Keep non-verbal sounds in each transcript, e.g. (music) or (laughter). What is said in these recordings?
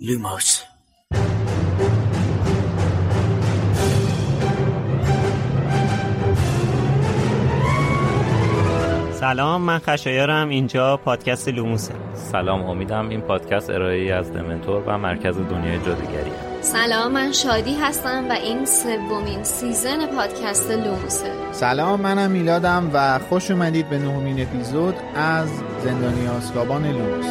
لوموس سلام من خشایارم. اینجا پادکست لوموسه. سلام امیدم این پادکست ارائه‌ای از دمنتور و مرکز دنیای جادوگری سلام من شادی هستم و این سومین season پادکست لوموسه. سلام منم میلادم و خوش اومدید به نهمین اپیزود از زندانی آسکابان لوموس.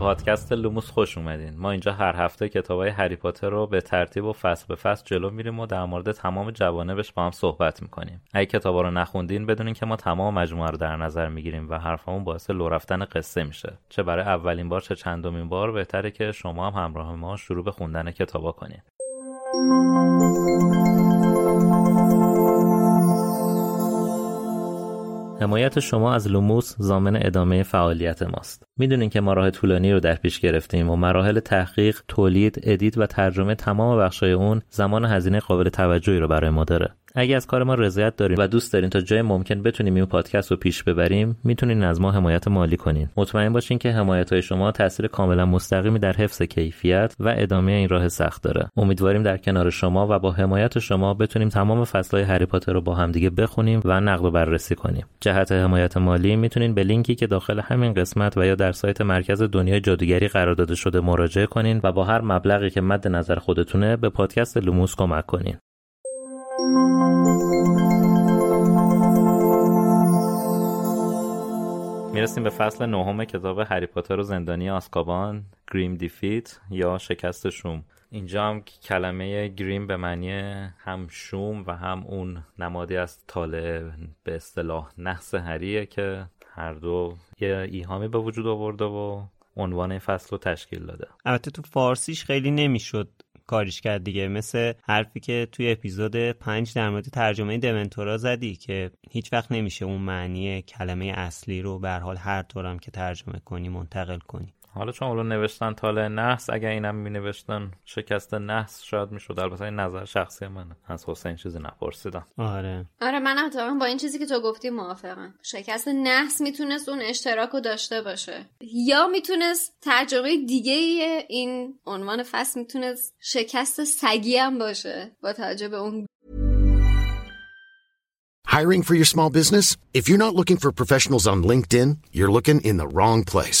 پادکست لوموس خوش اومدین. ما اینجا هر هفته کتابای هری پاتر رو به ترتیب و فصل به فصل جلو میریم و در مورد تمام جوانبش با هم صحبت می‌کنیم. اگه کتابا رو نخوندین بدونین که ما تمام مجموعه رو در نظر می‌گیریم و حرفمون باعث لو رفتن قصه میشه. چه برای اولین بار چه چندمین بار بهتره که شما هم همراه ما شروع به خوندن کتابا کنین. حمایت شما از لوموس ضامن ادامه فعالیت ماست. می‌دونین که راه طولانی رو در پیش گرفتیم و مراحل تحقیق، تولید، edit و ترجمه تمام بخشای اون زمان و هزینه قابل توجهی رو برای ما داره. اگه از کار ما رضایت دارین و دوست دارین تا جای ممکن بتونیم این پادکست رو پیش ببریم می‌تونین از ما حمایت مالی کنین. مطمئن باشین که حمایت های شما تاثیر کاملا مستقیمی در حفظ کیفیت و ادامه این راه سخت داره. امیدواریم در کنار شما و با حمایت شما بتونیم تمام فصلهای هری پاتر رو با همدیگه بخونیم و نقد و بررسی کنیم. جهت حمایت مالی می‌تونین به لینکی که داخل همین قسمت و یا در سایت مرکز دنیای جادوگری قرار داده شده مراجعه کنین و با هر مبلغی که مد نظر خودتونه به پادکست لوموس کمک کنین. می‌رسیم به فصل نهم کتاب هری پاتر و زندانی آسکابان گریم دیفیت یا شکست شوم. اینجا هم کلمه گریم به معنی هم شوم و هم اون نمادی از تاله به اصطلاح نحس هریه که هر دو یه ایهامی به وجود آورده و عنوان فصل رو تشکیل داده. البته تو فارسیش خیلی نمی‌شد کاریش کرد دیگه. مثل حرفی که توی اپیزود پنج در مورد ترجمه دمنتورا زدی که هیچ وقت نمیشه اون معنی کلمه اصلی رو به حال هر طورم که ترجمه کنی منتقل کنی. حالا چون اولو نوشتن تاله نحس اگر اینم می نوشتن شکست نحس شاید می‌شد. البته این نظر شخصی منه. از حسین چیزی نپرسیدم. آره. آره منم اتفاقا با این چیزی که تو گفتی موافقم. شکست نحس می‌تونست اون اشتراک رو داشته باشه. یا می‌تونست ترجمه دیگه این عنوان فصل می‌تونست شکست سگی هم باشه با توجه به اون. Hiring for your small business? If you're not looking for professionals on LinkedIn, you're looking in the wrong place.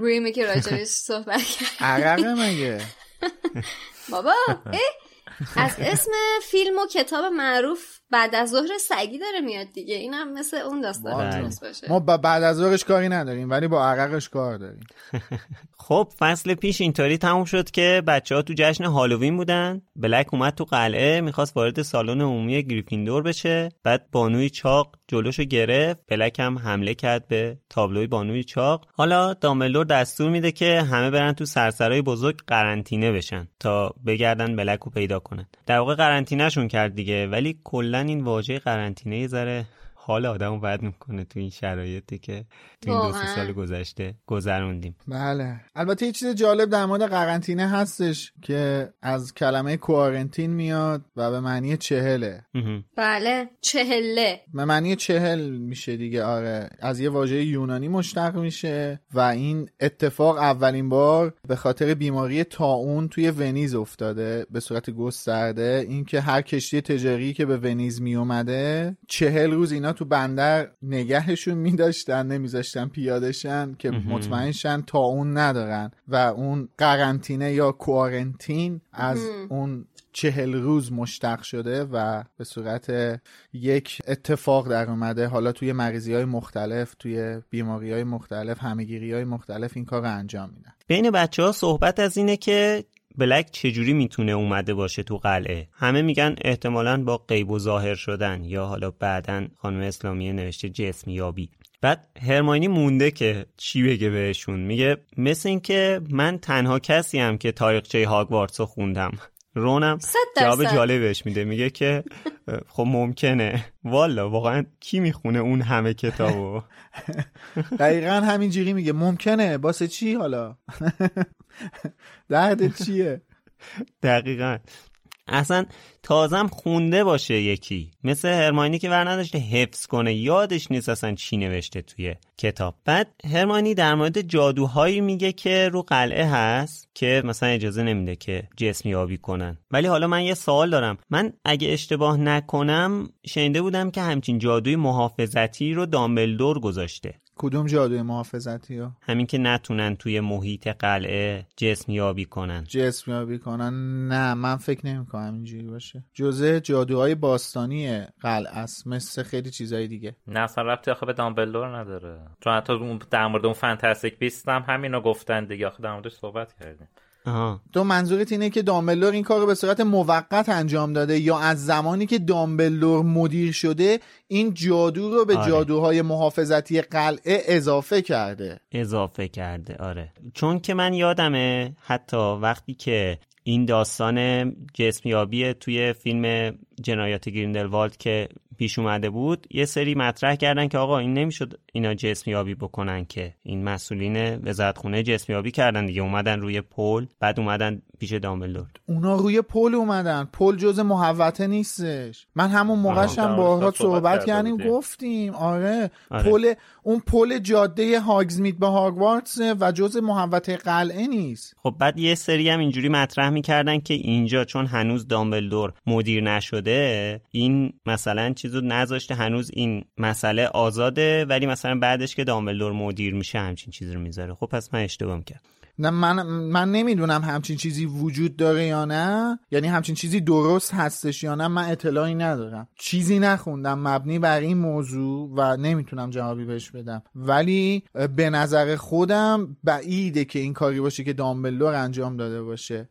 گریمی که راجبش صحبت کرد عرقه مگه؟ (laughs) بابا از اسم فیلم و کتاب معروف بعد از ظهر سگی داره میاد دیگه. اینم مثل اون داستان بله. باشه. ما با بعد از ظهرش کاری نداریم ولی با عرقش کار داریم. (laughs) خب فصل پیش اینطوری تموم شد که بچه ها تو جشن هالووین بودن. بلک اومد تو قلعه می‌خواست وارد سالن عمومی گریفیندور بشه. بعد بانوی چاق جلوشو گرفت. بلک هم حمله کرد به تابلوی بانوی چاق. حالا دامبلدور دستور میده که همه برن تو سرسرای بزرگ قرنطینه بشن تا بگردن بلک رو پیدا کنن. در واقع قرنطینهشون کرد دیگه ولی کلا این واژه قرنطینه یه ذره حال آدمو بد می‌کنه تو این شرایطی که تو این دو سه. سال گذشته گذروندیم. بله. البته یه چیز جالب در مورد قرنطینه هستش که از کلمه کوارنتین میاد و به معنی چهله. بله چهله. به معنی چهل میشه دیگه آره. از یه واژه یونانی مشتق میشه و این اتفاق اولین بار به خاطر بیماری تاون توی ونیز افتاده به صورت گسترده. اینکه هر کشتی تجاری که به ونیز میومده چهل روز اینا تو بندر نگهشون میداشتن نمیذاشتن پیادشن که مطمئنشن تاون ندارن و اون قرنطینه یا کوارنتین از اون چهل روز مشتق شده و به صورت یک اتفاق در اومده. حالا توی مریضی های مختلف توی بیماری های مختلف همگیری های مختلف این کار رو انجام میدن. بین بچه ها صحبت از اینه که بلک چجوری می‌تونه اومده باشه تو قلعه؟ همه میگن احتمالا با غیب و ظاهر شدن یا حالا بعدا خانم اسلامیه نوشته جسم یابی. بعد هرماینی مونده که چی بگه بهشون؟ میگه مثل اینکه من تنها کسی هم که تاریخچه هاگوارتس رو خوندم. رونم جواب. جالب بهش میده. میگه که خب ممکنه. والا واقعا کی می‌خونه اون همه کتابو؟ (laughs) دقیقا همینجوری میگه. ممکنه. باسه چی حالا؟ (laughs) (laughs) درد چیه؟ دقیقا. اصلا تازم خونده باشه یکی. مثل هرماینی که ور نداشته حفظ کنه. یادش نیست اصلا چی نوشته توی کتاب. بعد هرماینی در مورد جادوهایی میگه که رو قلعه هست که مثلا اجازه نمیده که جسم یابی کنن. ولی حالا من یه سوال دارم. من اگه اشتباه نکنم شنیده بودم که همچین جادوی محافظتی رو دامبلدور گذاشته. کدوم جادوی محافظتی ها؟ همین که نتونن توی محیط قلعه جسم یابی کنن. جسم یابی کنن؟ نه من فکر نمی کنم اینجوری باشه. جزء جادوهای باستانی قلعه است مثل خیلی چیزای دیگه. نه اصلا ربطی آخه به دامبلدور نداره. چون حتی اون در مورد اون فانتاستیک بیست هم همینو گفتن دیگه. آخه در موردش صحبت کردیم. آها. تو منظورت اینه که دامبلدور این کار رو به صورت موقت انجام داده یا از زمانی که دامبلدور مدیر شده این جادو رو به آره. جادوهای محافظتی قلعه اضافه کرده؟ اضافه کرده آره. چون که من یادمه حتی وقتی که این داستان جسمیابی توی فیلم جنایات گریندلوالد که پیش اومده بود یه سری مطرح کردن که آقا این نمی‌شد اینا جسمیابی بکنن که. این مسئولین وزارتخونه جسمیابی کردن دیگه اومدن روی پل بعد اومدن پیش دامبلدور. اونا روی پل اومدن. پل جز محوطه نیستش. من همون موقعش هم در با موردش صحبت کردیم. گفتیم. آره, آره. پل اون پل جاده هاگزمیت به هاگوارتس و جز محوطه قلعه نیست. خب بعد یه سری هم اینجوری مطرح می‌کردن که اینجا چون هنوز دامبلدور مدیر نشده این مثلا چیزو نذاشته هنوز این مسئله آزاده ولی مثلا بعدش که دامبلدور مدیر میشه همچین چیزی رو می‌ذاره. خب پس من اشتباه می‌کردم. نه من من نمی‌دونم همچین چیزی وجود داره یا نه. یعنی همچین چیزی درست هستش یا نه من اطلاعی ندارم. چیزی نخوندم مبنی بر این موضوع و نمی‌تونم جوابی بهش بدم. ولی به نظر خودم بعیده که این کاری باشه که دامبلدور انجام داده باشه.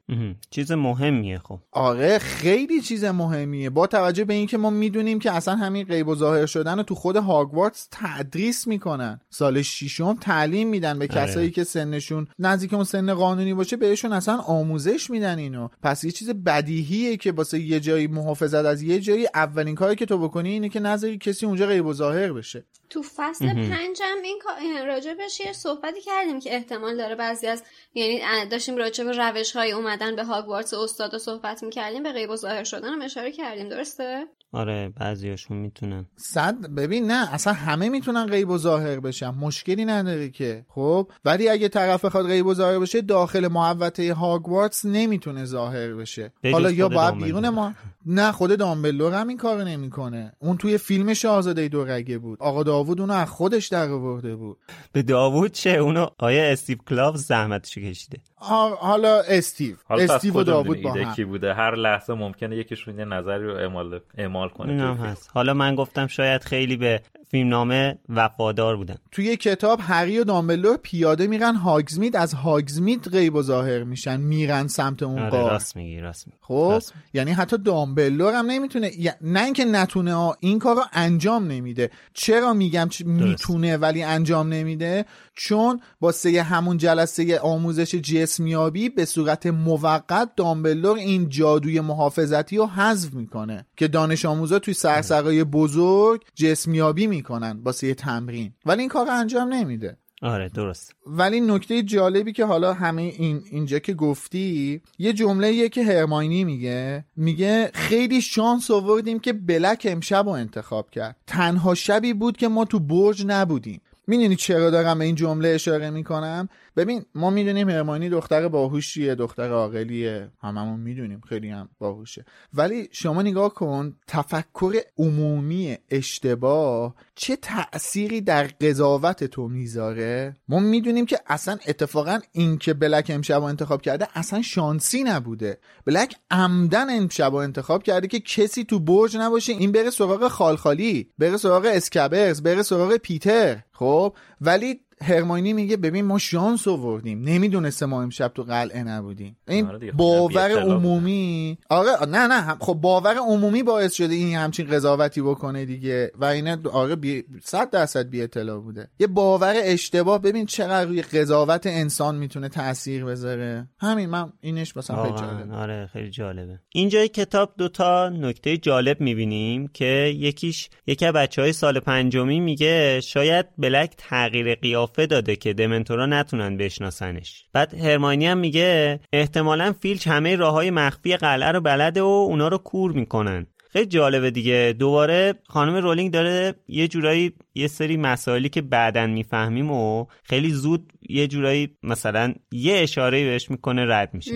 چیز مهمیه خب. آره خیلی چیز مهمیه. با توجه به اینکه ما می‌دونیم که اصلا همین غیب و ظاهر شدن رو تو خود هاگوارتس تدریس می‌کنن. سال ششم تعلیم میدن به آره. کسایی که سنشون نزدیک اون سن قانونی باشه بهشون اصلا آموزش میدن اینو. پس یه چیز بدیهیه که واسه یه جایی محافظت از یه جایی اولین کاری که تو بکنی اینه که نذاری کسی اونجا غیب و ظاهر بشه. تو فصل پنجم این راجبش یه صحبتی کردیم که احتمال داره بعضی از یعنی داشتیم راجع به روش های اومدن به هاگوارتس استادا صحبت می‌کردیم به غیب و ظاهر شدن هم اشاره کردیم درسته؟ آره بعضیاشون می‌تونن. صد ببین نه اصلا همه می‌تونن غیب و ظاهر بشن. مشکلی نداره که. خب؟ ولی اگه طرف بخواد غیب و ظاهر بشه داخل محوطه هاگوارتس نمی‌تونه ظاهر بشه. حالا یا باید. بیرون ما (laughs) نه خود دامبلور هم این کارو نمی‌کنه. اون توی فیلم شاهزاده دورگه بود. آقا داوود اونو از خودش در آورده بود. به داوود چه؟ اونو آیا استیو کلاو زحمتشو کشیده. حالا استیو. حالا استیو و داوود با هم. کی بوده؟ هر لحظه ممکنه یکیشون یه نظری رو اعمال اعمال کنه. هست. حالا من گفتم شاید خیلی به فیلمنامه وفادار بودن. توی کتاب هری و دامبلور پیاده میرن هاگزمید از هاگزمید غیب و ظاهر میشن. میرن سمت اون آره غار راست میگی راست میگی. خب؟ راست یعنی حتی دامبلور هم نمی‌تونه نه اینکه نتونه ها، این کار رو انجام نمیده. چرا میگم چ- می‌تونه ولی انجام نمیده؟ چون با سه همون جلسه آموزش جسمیابی به صورت موقت دامبلور این جادوی محافظتی رو حذف می‌کنه که دانش آموزا توی سرسرای بزرگ جسمیابی می‌کنن با سه تمرین. ولی این کار رو انجام نمیده. آره درست. ولی نکته جالبی که حالا همه این اینجا که گفتی یه جمله یه که هرماینی میگه میگه خیلی شانس آوردیم که بلک امشب رو انتخاب کرد. تنها شبی بود که ما تو برج نبودیم. می‌دونی چرا دارم به این جمله اشاره می‌کنم؟ ببین ما می‌دونیم هرمانی دختر باهوشیه دختر عاقلیه. هممون می‌دونیم خیلی هم باهوشه. ولی شما نگاه کن تفکر عمومی اشتباه چه تأثیری در قضاوت تو می‌ذاره؟ ما می‌دونیم که اصلا اتفاقا این که بلک امشب انتخاب کرده اصلا شانسی نبوده. بلک عمدن امشب انتخاب کرده که کسی تو برج نباشه این بره سراغ خالخالی بره سراغ اسکبرز بره سراغ پیتر. خب؟ ولی هرماینی میگه ببین ما شانس آوردیم. نمی‌دونسته ما امشب تو قلعه نبودیم. این آره خب باور بی اطلاع عمومی آره نه نه خب باور عمومی باعث شده این همچین قضاوتی بکنه دیگه. و اینه آره بی... صد درصد بی اطلاع بوده. یه باور اشتباه ببین چقدر روی قضاوت انسان می‌تونه تاثیر بذاره. همین من اینش مثلا خیلی جالبه. آره خیلی جالبه. اینجای کتاب دوتا نکته جالب می‌بینیم که یکیش یکی از بچه های سال پنجمی میگه شاید بلک تغییر قیافه داده که دمنتورا نتونن بشناسنش. بعد هرماینی هم میگه احتمالا فیلچ همه راه های مخفی قلعه رو بلده و اونا رو کور می‌کنن. خیلی جالبه دیگه. دوباره خانم رولینگ داره یه جورایی یه سری مسائلی که بعدا می‌فهمیم و خیلی زود یه جورایی مثلا یه اشاره بهش می‌کنه رد میشه.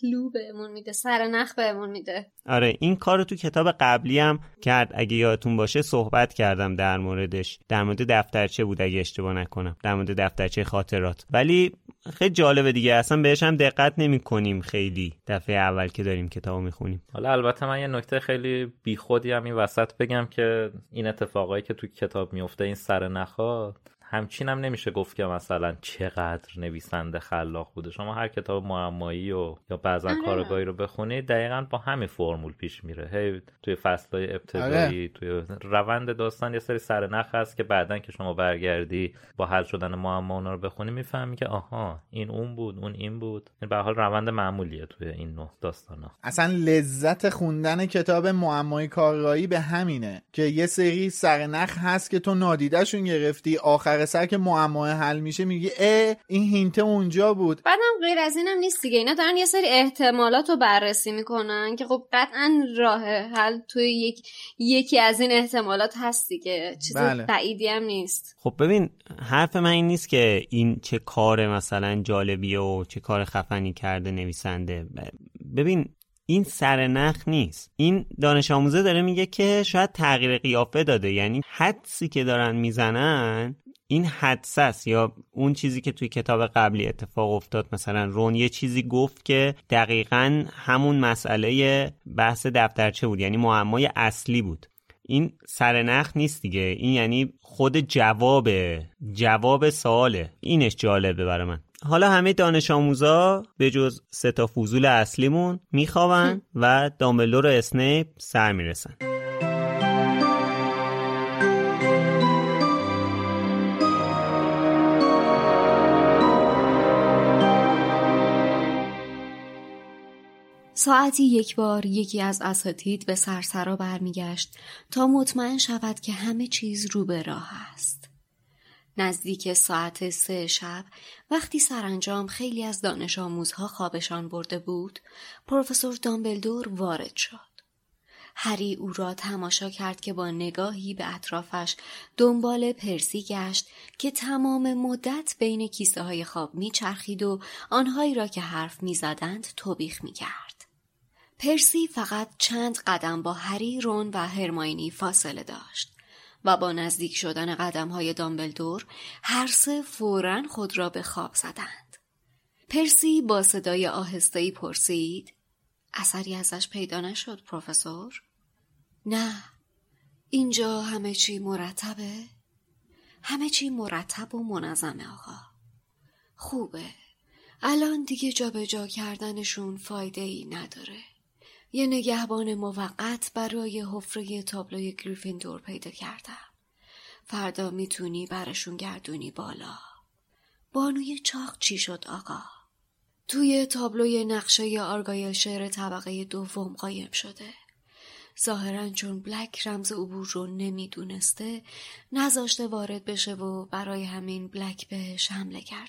کلو بهمون میده سر نخ بهمون میده. آره این کار رو تو کتاب قبلی هم کرد. اگه یادتون باشه صحبت کردم در موردش. در مورد دفترچه بود اگه اشتباه نکنم. در مورد دفترچه خاطرات. ولی خیلی جالبه دیگه. اصلا بهش هم دقت نمی کنیم خیلی دفعه اول که داریم کتاب می‌خونیم. حالا البته من یه نکته خیلی بیخودی هم این وسط بگم که این اتفاقایی که تو کتاب میفته این سر نخا همچین هم نمیشه گفت که مثلا چقدر نویسنده خلاق بوده. شما هر کتاب معمایی و یا بعضا آره. کارگاهی رو بخونید دقیقا با همین فرمول پیش میره. هی توی فصلهای ابتدایی توی روند داستان یه سری سرنخ هست که بعدا که شما برگردی با حل شدن معما اونا رو بخونی می‌فهمی که آها این اون بود اون این بود. این به هر حال روند معمولیه توی این نوع داستانا. اصلا لذت خوندن کتاب معمای کارگاهی به همینه که یه سری سرنخ هست که تو نادیدهشون گرفتی آخر سر که معمای حل میشه میگی اه این هینته اونجا بود. بعدم غیر از اینم نیست دیگه. اینا دارن یه سری احتمالات رو بررسی می‌کنن که خب قطعا راه حل توی یک یکی از این احتمالات هست دیگه. چیز بله. بعیدی هم نیست. خب ببین حرف من این نیست که این چه کار مثلا جالبیه و چه کار خفنی کرده نویسنده. ببین این سرنخ نیست. این دانش آموزه داره میگه که شاید تغییر قیافه داده. یعنی حدسی که دارن می‌زنن این حدس است یا اون چیزی که توی کتاب قبلی اتفاق افتاد؟ مثلا رون یه چیزی گفت که دقیقا همون مسئله بحث دفترچه بود یعنی معمای اصلی بود. این سرنخ نیست دیگه. این یعنی خود جوابه جواب سواله. اینش جالبه برای من. حالا همه دانش آموزا به جز سه تا فضول اصلیمون میخوابن (laughs) و دامبلور و اسنیپ سر می‌رسن. ساعتی یک بار یکی از اساتید به سرسرا برمیگشت تا مطمئن شود که همه چیز رو به راه است. نزدیک ساعت سه شب وقتی سرانجام خیلی از دانش آموزها خوابشان برده بود پروفسور دامبلدور وارد شد. هری او را تماشا کرد که با نگاهی به اطرافش دنبال پرسی گشت که تمام مدت بین کیسه های خواب میچرخید و آنهایی را که حرف می‌زدند توبیخ می‌کرد. پرسی فقط چند قدم با هری رون و هرماینی فاصله داشت و با نزدیک شدن قدم های دامبلدور هر سه فورا خود را به خواب زدند. پرسی با صدای آهستهی پرسید اثری ازش پیدا نشد پروفسور؟ نه اینجا همه چی مرتبه؟ همه چی مرتب و منظمه آقا خوبه الان دیگه جابجا جا کردنشون فایده ای نداره یه نگهبان موقت برای حفره تابلوی گریفیندور پیدا کردم. فردا می‌تونی برشون گردونی بالا. بانوی چاق چی شد آقا؟ توی تابلوی نقشه آرگایل شعر طبقه دوم قایم شده. ظاهرا چون بلک رمز عبور رو نمی‌دونسته نذاشته وارد بشه و برای همین بلک بهش حمله کرد.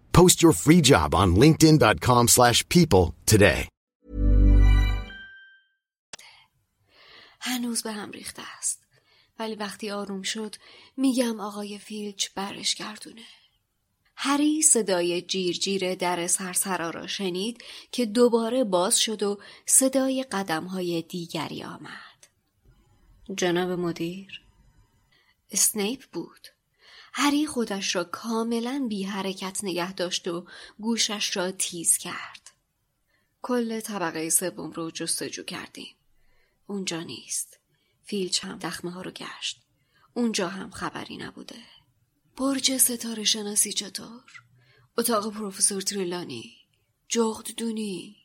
Post your free job on linkedin.com/people slash people today. هنوز به هم ریخته است ولی وقتی آروم شد میگم آقای فیلچ برش گردونه هری صدای جیرجیر در سرسرا را شنید که دوباره باز شد و صدای قدم های دیگری آمد. جناب مدیر اسنیپ بود. هری خودش را کاملا بی حرکت نگه داشت و گوشش را تیز کرد. کل طبقه سوم رو جستجو کردیم. اونجا نیست. فیلچ هم دخمه ها رو گشت. اونجا هم خبری نبوده. برج ستاره شناسی چطور؟ اتاق پروفسور تریلانی جغد دونی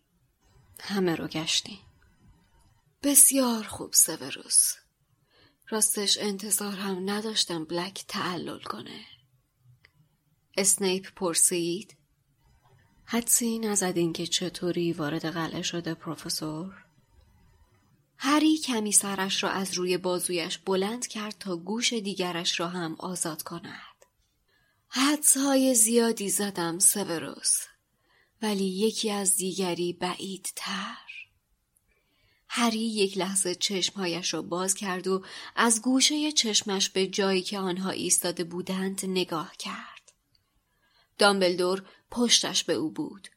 همه رو گشتیم بسیار خوب سوروس راستش انتظار هم نداشتم بلک تعلل کنه اسنیپ پرسید حدسی نزدین که چطوری وارد قلعه شده پروفسور؟ هری کمی سرش را از روی بازویش بلند کرد تا گوش دیگرش را هم آزاد کند. حدسهای زیادی زدم سوروس ولی یکی از دیگری بعید تر. هری یک لحظه چشمهایش را باز کرد و از گوشه چشمش به جایی که آنها ایستاده بودند نگاه کرد. دامبلدور پشتش به او بود.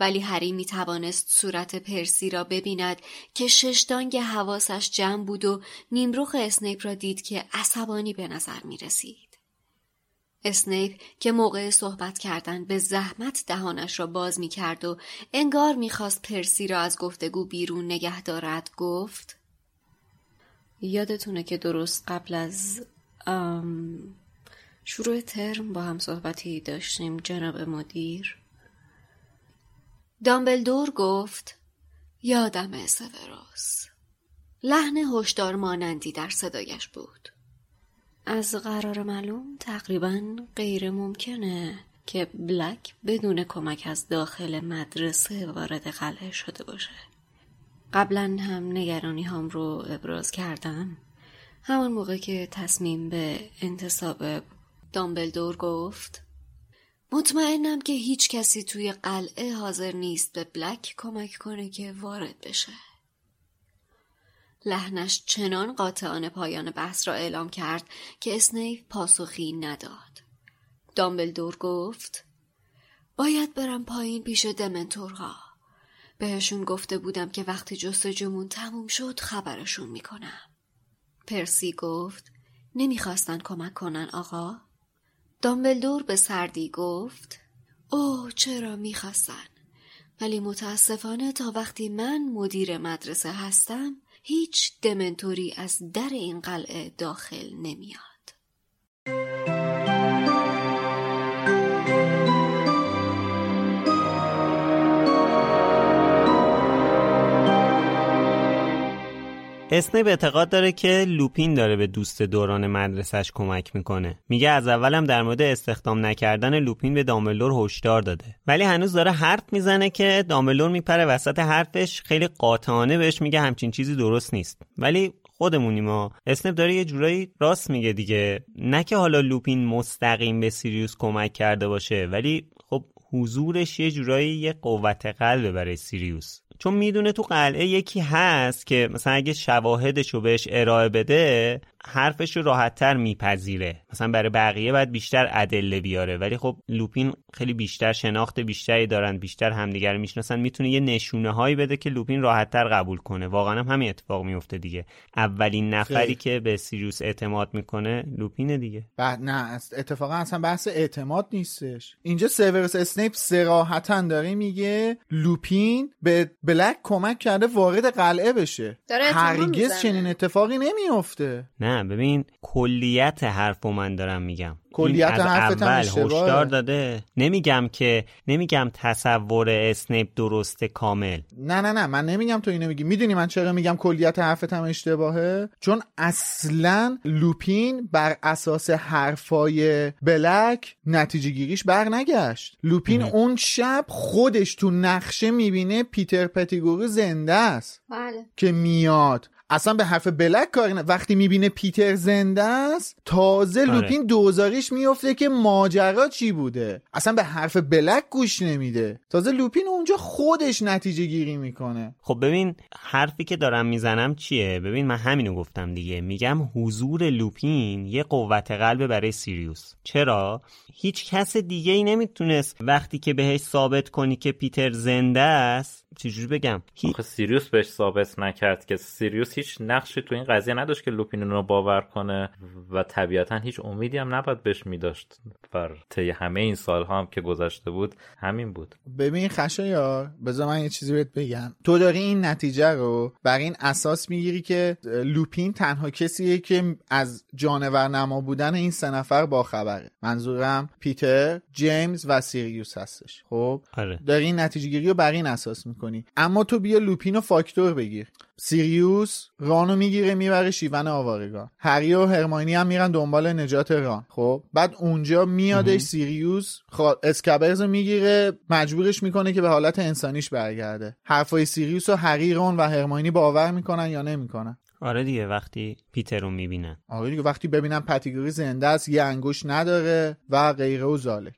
ولی هری می توانست صورت پرسی را ببیند که ششتانگ حواسش جمع بود و نیمروخ اسنیپ را دید که عصبانی به نظر می رسید. اسنیپ که موقع صحبت کردن به زحمت دهانش را باز می کرد و انگار می خواست پرسی را از گفتگو بیرون نگه دارد گفت یادتونه که درست قبل از شروع ترم با هم صحبتی داشتیم جناب مدیر؟ دامبلدور گفت یادم سوروس لحن هشدار مانندی در صدایش بود. از قرار معلوم تقریبا غیر ممکنه که بلک بدون کمک از داخل مدرسه وارد قلعه شده باشه قبلا هم نگرانی هم رو ابراز کردم همان موقع که تصمیم به انتصاب دامبلدور گفت مطمئنم که هیچ کسی توی قلعه حاضر نیست به بلک کمک کنه که وارد بشه. لحنش چنان قاطعانه پایان بحث را اعلام کرد که اسنیپ پاسخی نداد. دامبلدور گفت باید برم پایین پیش دمنتورها. بهشون گفته بودم که وقتی جستجومون تموم شد خبرشون می‌کنم. پرسی گفت نمی‌خواستن کمک کنن آقا؟ دامبلدور به سردی گفت اوه چرا می‌خواستن ولی متاسفانه تا وقتی من مدیر مدرسه هستم هیچ دمنتوری از در این قلعه داخل نمیاد. اسنیپ اعتقاد داره که لوپین داره به دوست دوران مدرسش کمک می‌کنه. میگه از اولم در مورد استخدام نکردن لوپین به داملور هشدار داده. ولی هنوز داره حرف می‌زنه که داملور میپره وسط حرفش خیلی قاطعانه بهش میگه همچین چیزی درست نیست. ولی خودمونیم ما اسنپ داره یه جورایی راست میگه دیگه. نه که حالا لوپین مستقیم به سیریوس کمک کرده باشه ولی خب حضورش یه جورایی یه قوت قلبه برای سیریوس. چون می‌دونه تو قلعه یکی هست که مثلا اگه شواهدش رو بهش ارائه بده حرفش رو راحتتر میپذیره. مثلا برای بقیه باید بیشتر ادله بیاره. ولی خب لوپین خیلی بیشتر شناخت بیشتری دارن بیشتر همدیگر رو می‌شناسن. می‌تونه یه نشونه هایی بده که لوپین راحتتر قبول کنه. واقعا هم همین اتفاق میفته دیگه. اولین نفری خیلی. که به سیریوس اعتماد می‌کنه لوپینه دیگه. بعد نه اتفاقا اصلا بحث اعتماد نیستش. اینجا سیورس اسنیپ صراحتا داره میگه لوپین به بلک کمک کرده وارد قلعه بشه. هرگز چنین اتفاقی نمیفته نه ببین کلیت حرف من دارم میگم. کلیت حرفت اول هشدار داده. نمیگم که نمیگم تصور اسنیپ درسته کامل. نه نه نه من نمیگم تو اینو میگی. می‌دونی من چرا میگم کلیت حرفت هم اشتباهه؟ چون اصلا لوپین بر اساس حرفای بلک نتیجه گیریش بر نگشت. لوپین اون شب خودش تو نقشه می‌بینه پیتر پتیگوری زنده است. بله. که میاد. اصلا به حرف بلک کاری نه. وقتی می‌بینه پیتر زنده است تازه آره. لوپین دوزاریش میفته که ماجرا چی بوده؟ اصلا به حرف بلک گوش نمیده. تازه لوپین اونجا خودش نتیجه گیری می‌کنه. خب ببین حرفی که دارم می‌زنم چیه؟ ببین من همینو گفتم دیگه. میگم حضور لوپین یه قوت قلب برای سیریوس. چرا؟ هیچ کس دیگه ای نمی‌تونست وقتی که بهش ثابت کنی که پیتر زنده است چجوری بگم؟ آخه سیریوس بهش ثابت نکرد که سیریوس هیچ نقشی تو این قضیه نداشت که لوپین رو باور کنه و طبیعتا هیچ امیدی هم نباید بهش میداشت. بر طی همه این سالها هم که گذشته بود همین بود. ببین خشایار بذار من یه چیزی بهت بگم. تو داری این نتیجه رو بر این اساس می‌گیری که لوپین تنها کسیه که از جانور نما بودن این سه نفر باخبره. منظورم پیتر جیمز و سیریوس هستش. خب؟ آره. داری این نتیجه گیری رو بر این اساس می‌کنی. اما تو بیا لوپین و فاکتور بگیر. سیریوس رونو می‌گیره می‌بره شیون آوارگان هری و هرماینی هم میرن دنبال نجات رون. خب؟ بعد اونجا میادش سیریوس اسکبرز رو می‌گیره مجبورش می‌کنه که به حالت انسانیش برگرده. حرفای سیریوس و هری رون و هرماینی باور می‌کنن یا نمی‌کنن. آره دیگه وقتی پیتر رو می‌بینن. آره دیگه وقتی ببینن پتیگوری زنده است یه انگوش نداره و غیره و ذلک.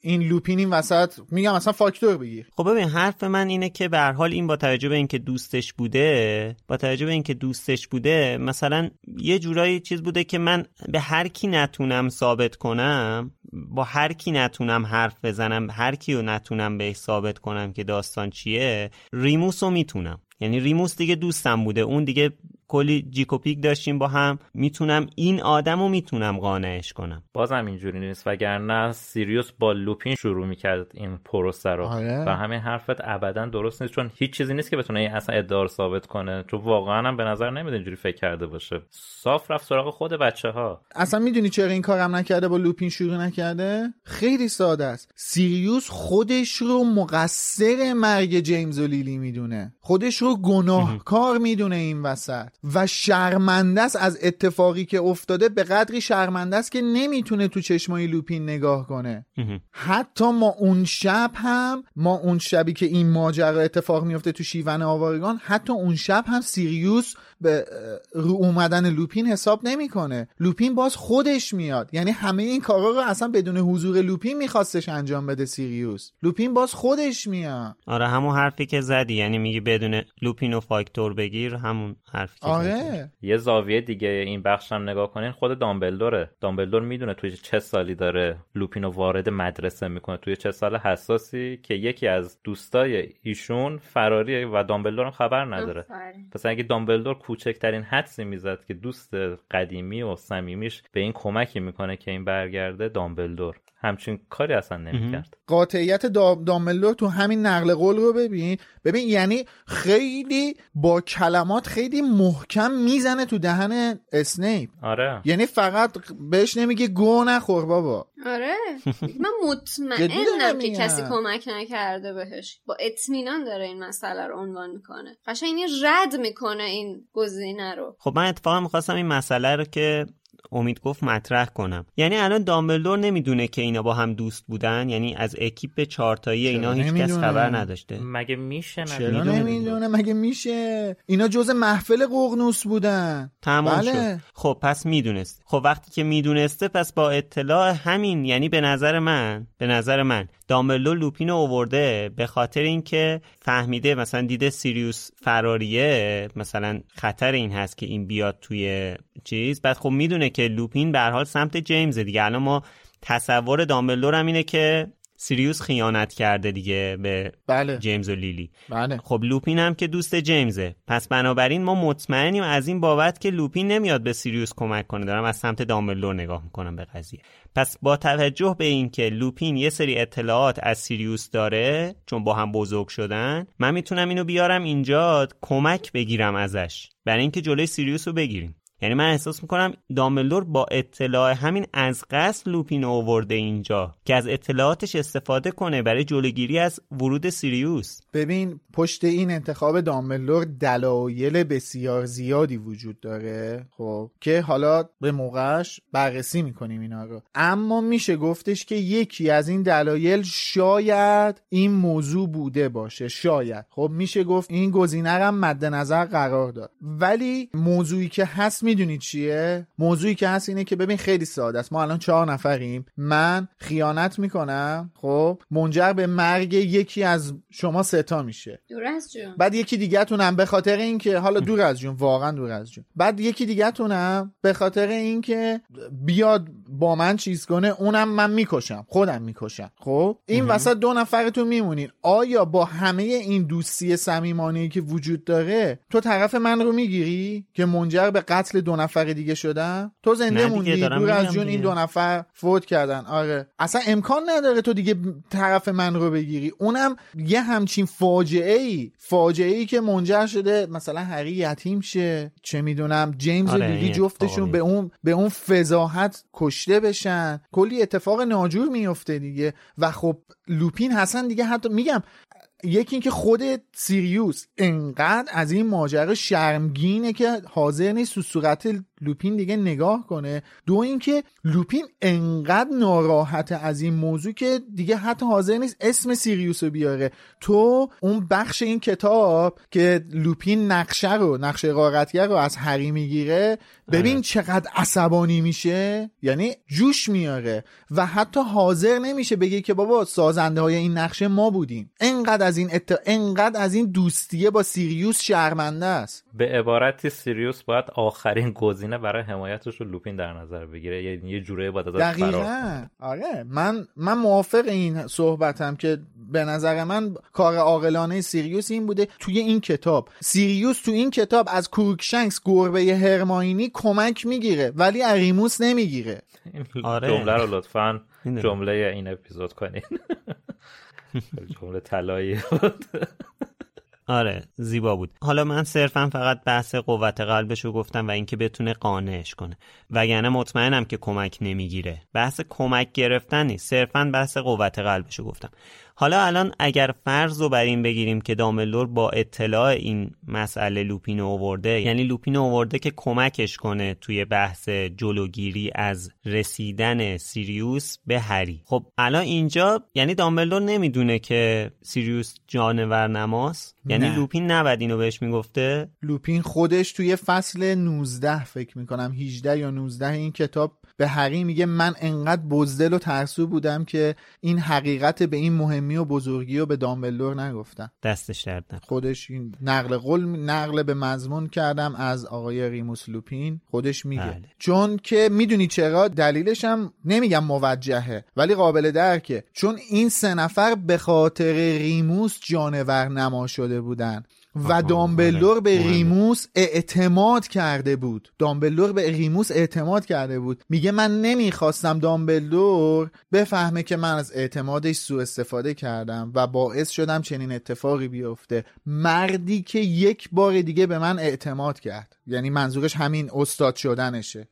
این لوپین این وسط میگم اصلا فاکتور بگیر. خب ببین حرف من اینه که به حال این با توجه به اینکه دوستش بوده با توجه به اینکه دوستش بوده مثلا یه جورایی چیز بوده که من به هر کی نتونم ثابت کنم با هر کی نتونم حرف بزنم هر کی رو نتونم به ثابت کنم که داستان چیه ریموس رو می‌تونم. یعنی ریموس دیگه دوستم بوده اون دیگه کلی جیکوپیک داشتیم با هم. می‌تونم این آدم رو می‌تونم قانعش کنم. بازم اینجوری نیست وگرنه سیریوس با لوپین شروع می‌کرد این پروسه رو. آره. و همین حرفت ابدا درست نیست چون هیچ چیزی نیست که بتونه این اصلا ادعا رو ثابت کنه. چون واقعا هم به نظر نمیاد اینجوری فکر کرده باشه. صاف رفت سراغ خود بچه ها اصلا می‌دونی چرا این کارم نکرده با لوپین شروع نکرده؟ خیلی ساده است. سیریوس خودش رو مقصر مرگ جیمز و لیلی می‌دونه. خودش رو گناهکار می‌دونه این وسط. و شرمنده است از اتفاقی که افتاده به قدری شرمنده است که نمی‌تونه تو چشمای لوپین نگاه کنه. حتی ما اون شب هم ما اون شبی که این ماجرا اتفاق میفته تو شیون آوارگان حتی اون شب هم سیریوس به رو اومدن لوپین حساب نمی‌کنه. لوپین باز خودش میاد. یعنی همه این کارا رو اصلا بدون حضور لوپین میخواستش انجام بده سیریوس. لوپین باز خودش میاد. آره همون حرفی که زدی. یعنی میگی بدون لوپین و فاکتور بگیر همون حرفی که آره. یه زاویه دیگه این بخش هم نگاه کنین خود دامبلدوره. دامبلدور می‌دونه توی چه سالی داره لوپینو وارد مدرسه می‌کنه. توی چه سال حساسی که یکی از دوستای ایشون فراریه و دامبلدور هم خبر نداره. پس اگه دامبلدور کوچکترین حدسی می‌زد که دوست قدیمی و صمیمیش به این کمکی می‌کنه که این برگرده دامبلدور. همچین کاری اصلا نمی‌کرد. قاطعیت دامبلدور تو همین نقل قول رو ببین. ببین یعنی خیلی با کلمات خیلی محکم می‌زنه تو دهن اسنیپ. آره. یعنی فقط بهش نمیگه گو نخور بابا. آره. من مطمئنم که کسی کمک نکرده بهش. با اطمینان داره این مسئله رو عنوان می‌کنه. قشنگ این رد می‌کنه این گزینه رو. خب من اتفاقا می‌خواستم این مسئله رو که امید گفت مطرح کنم. یعنی الان دامبلدور نمی‌دونه که اینا با هم دوست بودن یعنی از اکیپ چارتایی اینا هیچ کس خبر نداشته. مگه میشه چرا نمی‌دونه؟ مگه میشه؟ اینا جز محفل قغنوس بودن. تمام بله. شد. خب پس می‌دونست. خب وقتی که می‌دونسته پس با اطلاع همین یعنی به نظر من به نظر من دامبلدور لوپین رو اوورده به خاطر اینکه فهمیده مثلا دیده سیریوس فراریه مثلا خطر این هست که این بیاد توی چیز. بعد خب می‌دونه که لوپین به حال سمت جیمز دیگه. الان ما تصور دامبلدور هم اینه که سیریوس خیانت کرده دیگه به بله. جیمز و لیلی. بله. خب لوپین هم که دوست جیمزه. پس بنابراین ما مطمئنیم از این بابت که لوپین نمیاد به سیریوس کمک کنه. دارم از سمت دامبلدور نگاه می‌کنم به قضیه. پس با توجه به اینکه لوپین یه سری اطلاعات از سیریوس داره چون با هم بزرگ شدن من می‌تونم اینو بیارم اینجا کمک بگیرم ازش. برای اینکه جلوی سیریوس رو بگیریم. یعنی من احساس می‌کنم دامبلدور با اطلاع همین از قصد لوپین اوورده اینجا که از اطلاعاتش استفاده کنه برای جلوگیری از ورود سیریوس. ببین پشت این انتخاب دامبلدور دلایل بسیار زیادی وجود داره خب که حالا به موقعش بررسی می‌کنیم اینا رو. اما میشه گفتش که یکی از این دلایل شاید این موضوع بوده باشه شاید. خب میشه گفت این گزینه هم مد نظر قرار داد. ولی موضوعی که هست می‌دونید چیه؟ موضوعی که هست اینه که ببین خیلی ساده است. ما الان چهار نفریم. من خیانت می‌کنم خب؟ منجر به مرگ یکی از شما ستا میشه. دور از جون. بعد یکی دیگه تونم به خاطر اینکه حالا دور از جون واقعا دور از جون. بعد یکی دیگه تونم به خاطر اینکه بیاد با من چیز کنه اونم من می‌کشم. خودم می‌کشم. خب؟ این وسط دو نفرتون میمونین. آیا با همه این دوستی صمیمانه که وجود داره تو طرف من رو می‌گیری که منجر به قتل دو نفر دیگه شدن؟ تو زنده موندی؟ دور از جون این دو نفر فوت کردن. آره. اصلا امکان نداره تو دیگه طرف من رو بگیری. اونم یه همچین فاجعه ای فاجعه ای که منجر شده مثلا هری یتیم شه چه می‌دونم جیمز آره و لیلی جفتشون به اون به اون فضاحت کشته بشن. کلی اتفاق ناجور میفته دیگه. و خب لوپین حسن دیگه حتی میگم یکی اینکه خود سیریوس انقدر از این ماجرا شرمگینه که حاضر نیست تو صورت لوپین دیگه نگاه کنه. دو اینکه لوپین انقدر ناراحت از این موضوع که دیگه حتی حاضر نیست اسم سیریوس رو بیاره. تو اون بخش این کتاب که لوپین نقشه رو نقشه قارتگر رو از هری می‌گیره ببین آره. چقدر عصبانی میشه. یعنی جوش میاره و حتی حاضر نمیشه بگه که بابا سازنده های این نقشه ما بودیم. انقدر از این ات... انقدر از این دوستیه با سیریوس شرمنده است. به عبارتی سیریوس باید آخرین گزینه برای حمایتش رو لوپین در نظر بگیره. یعنی یه جوره باید ازش فرار آره. من من موافق این صحبتم که به نظر من کار عاقلانه سیریوس این بوده. توی این کتاب سیریوس تو این کتاب از کروکشنکس گربه هرماینی کمک می‌گیره ولی از ریموس نمی‌گیره. (laughs) آره. جمله رو لطفا جمله این اپیزود کنین. (laughs) (laughs) جمله طلایی. آره زیبا بود. حالا من صرفا فقط بحث قوت قلبش رو گفتم و اینکه بتونه قانعش کنه. وگرنه مطمئنم که کمک نمی‌گیره. بحث کمک گرفتن نیست صرفا بحث قوت قلبش رو گفتم. حالا الان اگر فرض رو بر این بگیریم که داملور با اطلاع این مسئله لوپین اوورده یعنی لوپین اوورده که کمکش کنه توی بحث جلوگیری از رسیدن سیریوس به هری. خب الان اینجا یعنی دامبلدور نمی‌دونه که سیریوس جانور نماست. یعنی لوپین نباید اینو بهش می‌گفته؟ لوپین خودش توی فصل 19 فکر می‌کنم 18 یا 19 این کتاب به هری میگه من انقدر بزدل و ترسو بودم که این حقیقت به این مهمی و بزرگی و به دامبلدور نگفتم. دستش درد خودش این نقل قول نقل به مضمون کردم از آقای ریموس لوپین. خودش میگه. بله. چون که می‌دونی چرا؟ دلیلش هم نمیگم موجهه ولی قابل درکه. چون این سه نفر به خاطر ریموس جانور نما شده بودن. و آها، دامبلدور به آره. ریموس اعتماد کرده بود. دامبلدور به ریموس اعتماد کرده بود. میگه من نمی‌خواستم دامبلدور بفهمه که من از اعتمادش سوء استفاده کردم و باعث شدم چنین اتفاقی بیفته. مردی که یک بار دیگه به من اعتماد کرد. یعنی منظورش همین استاد شدنشه.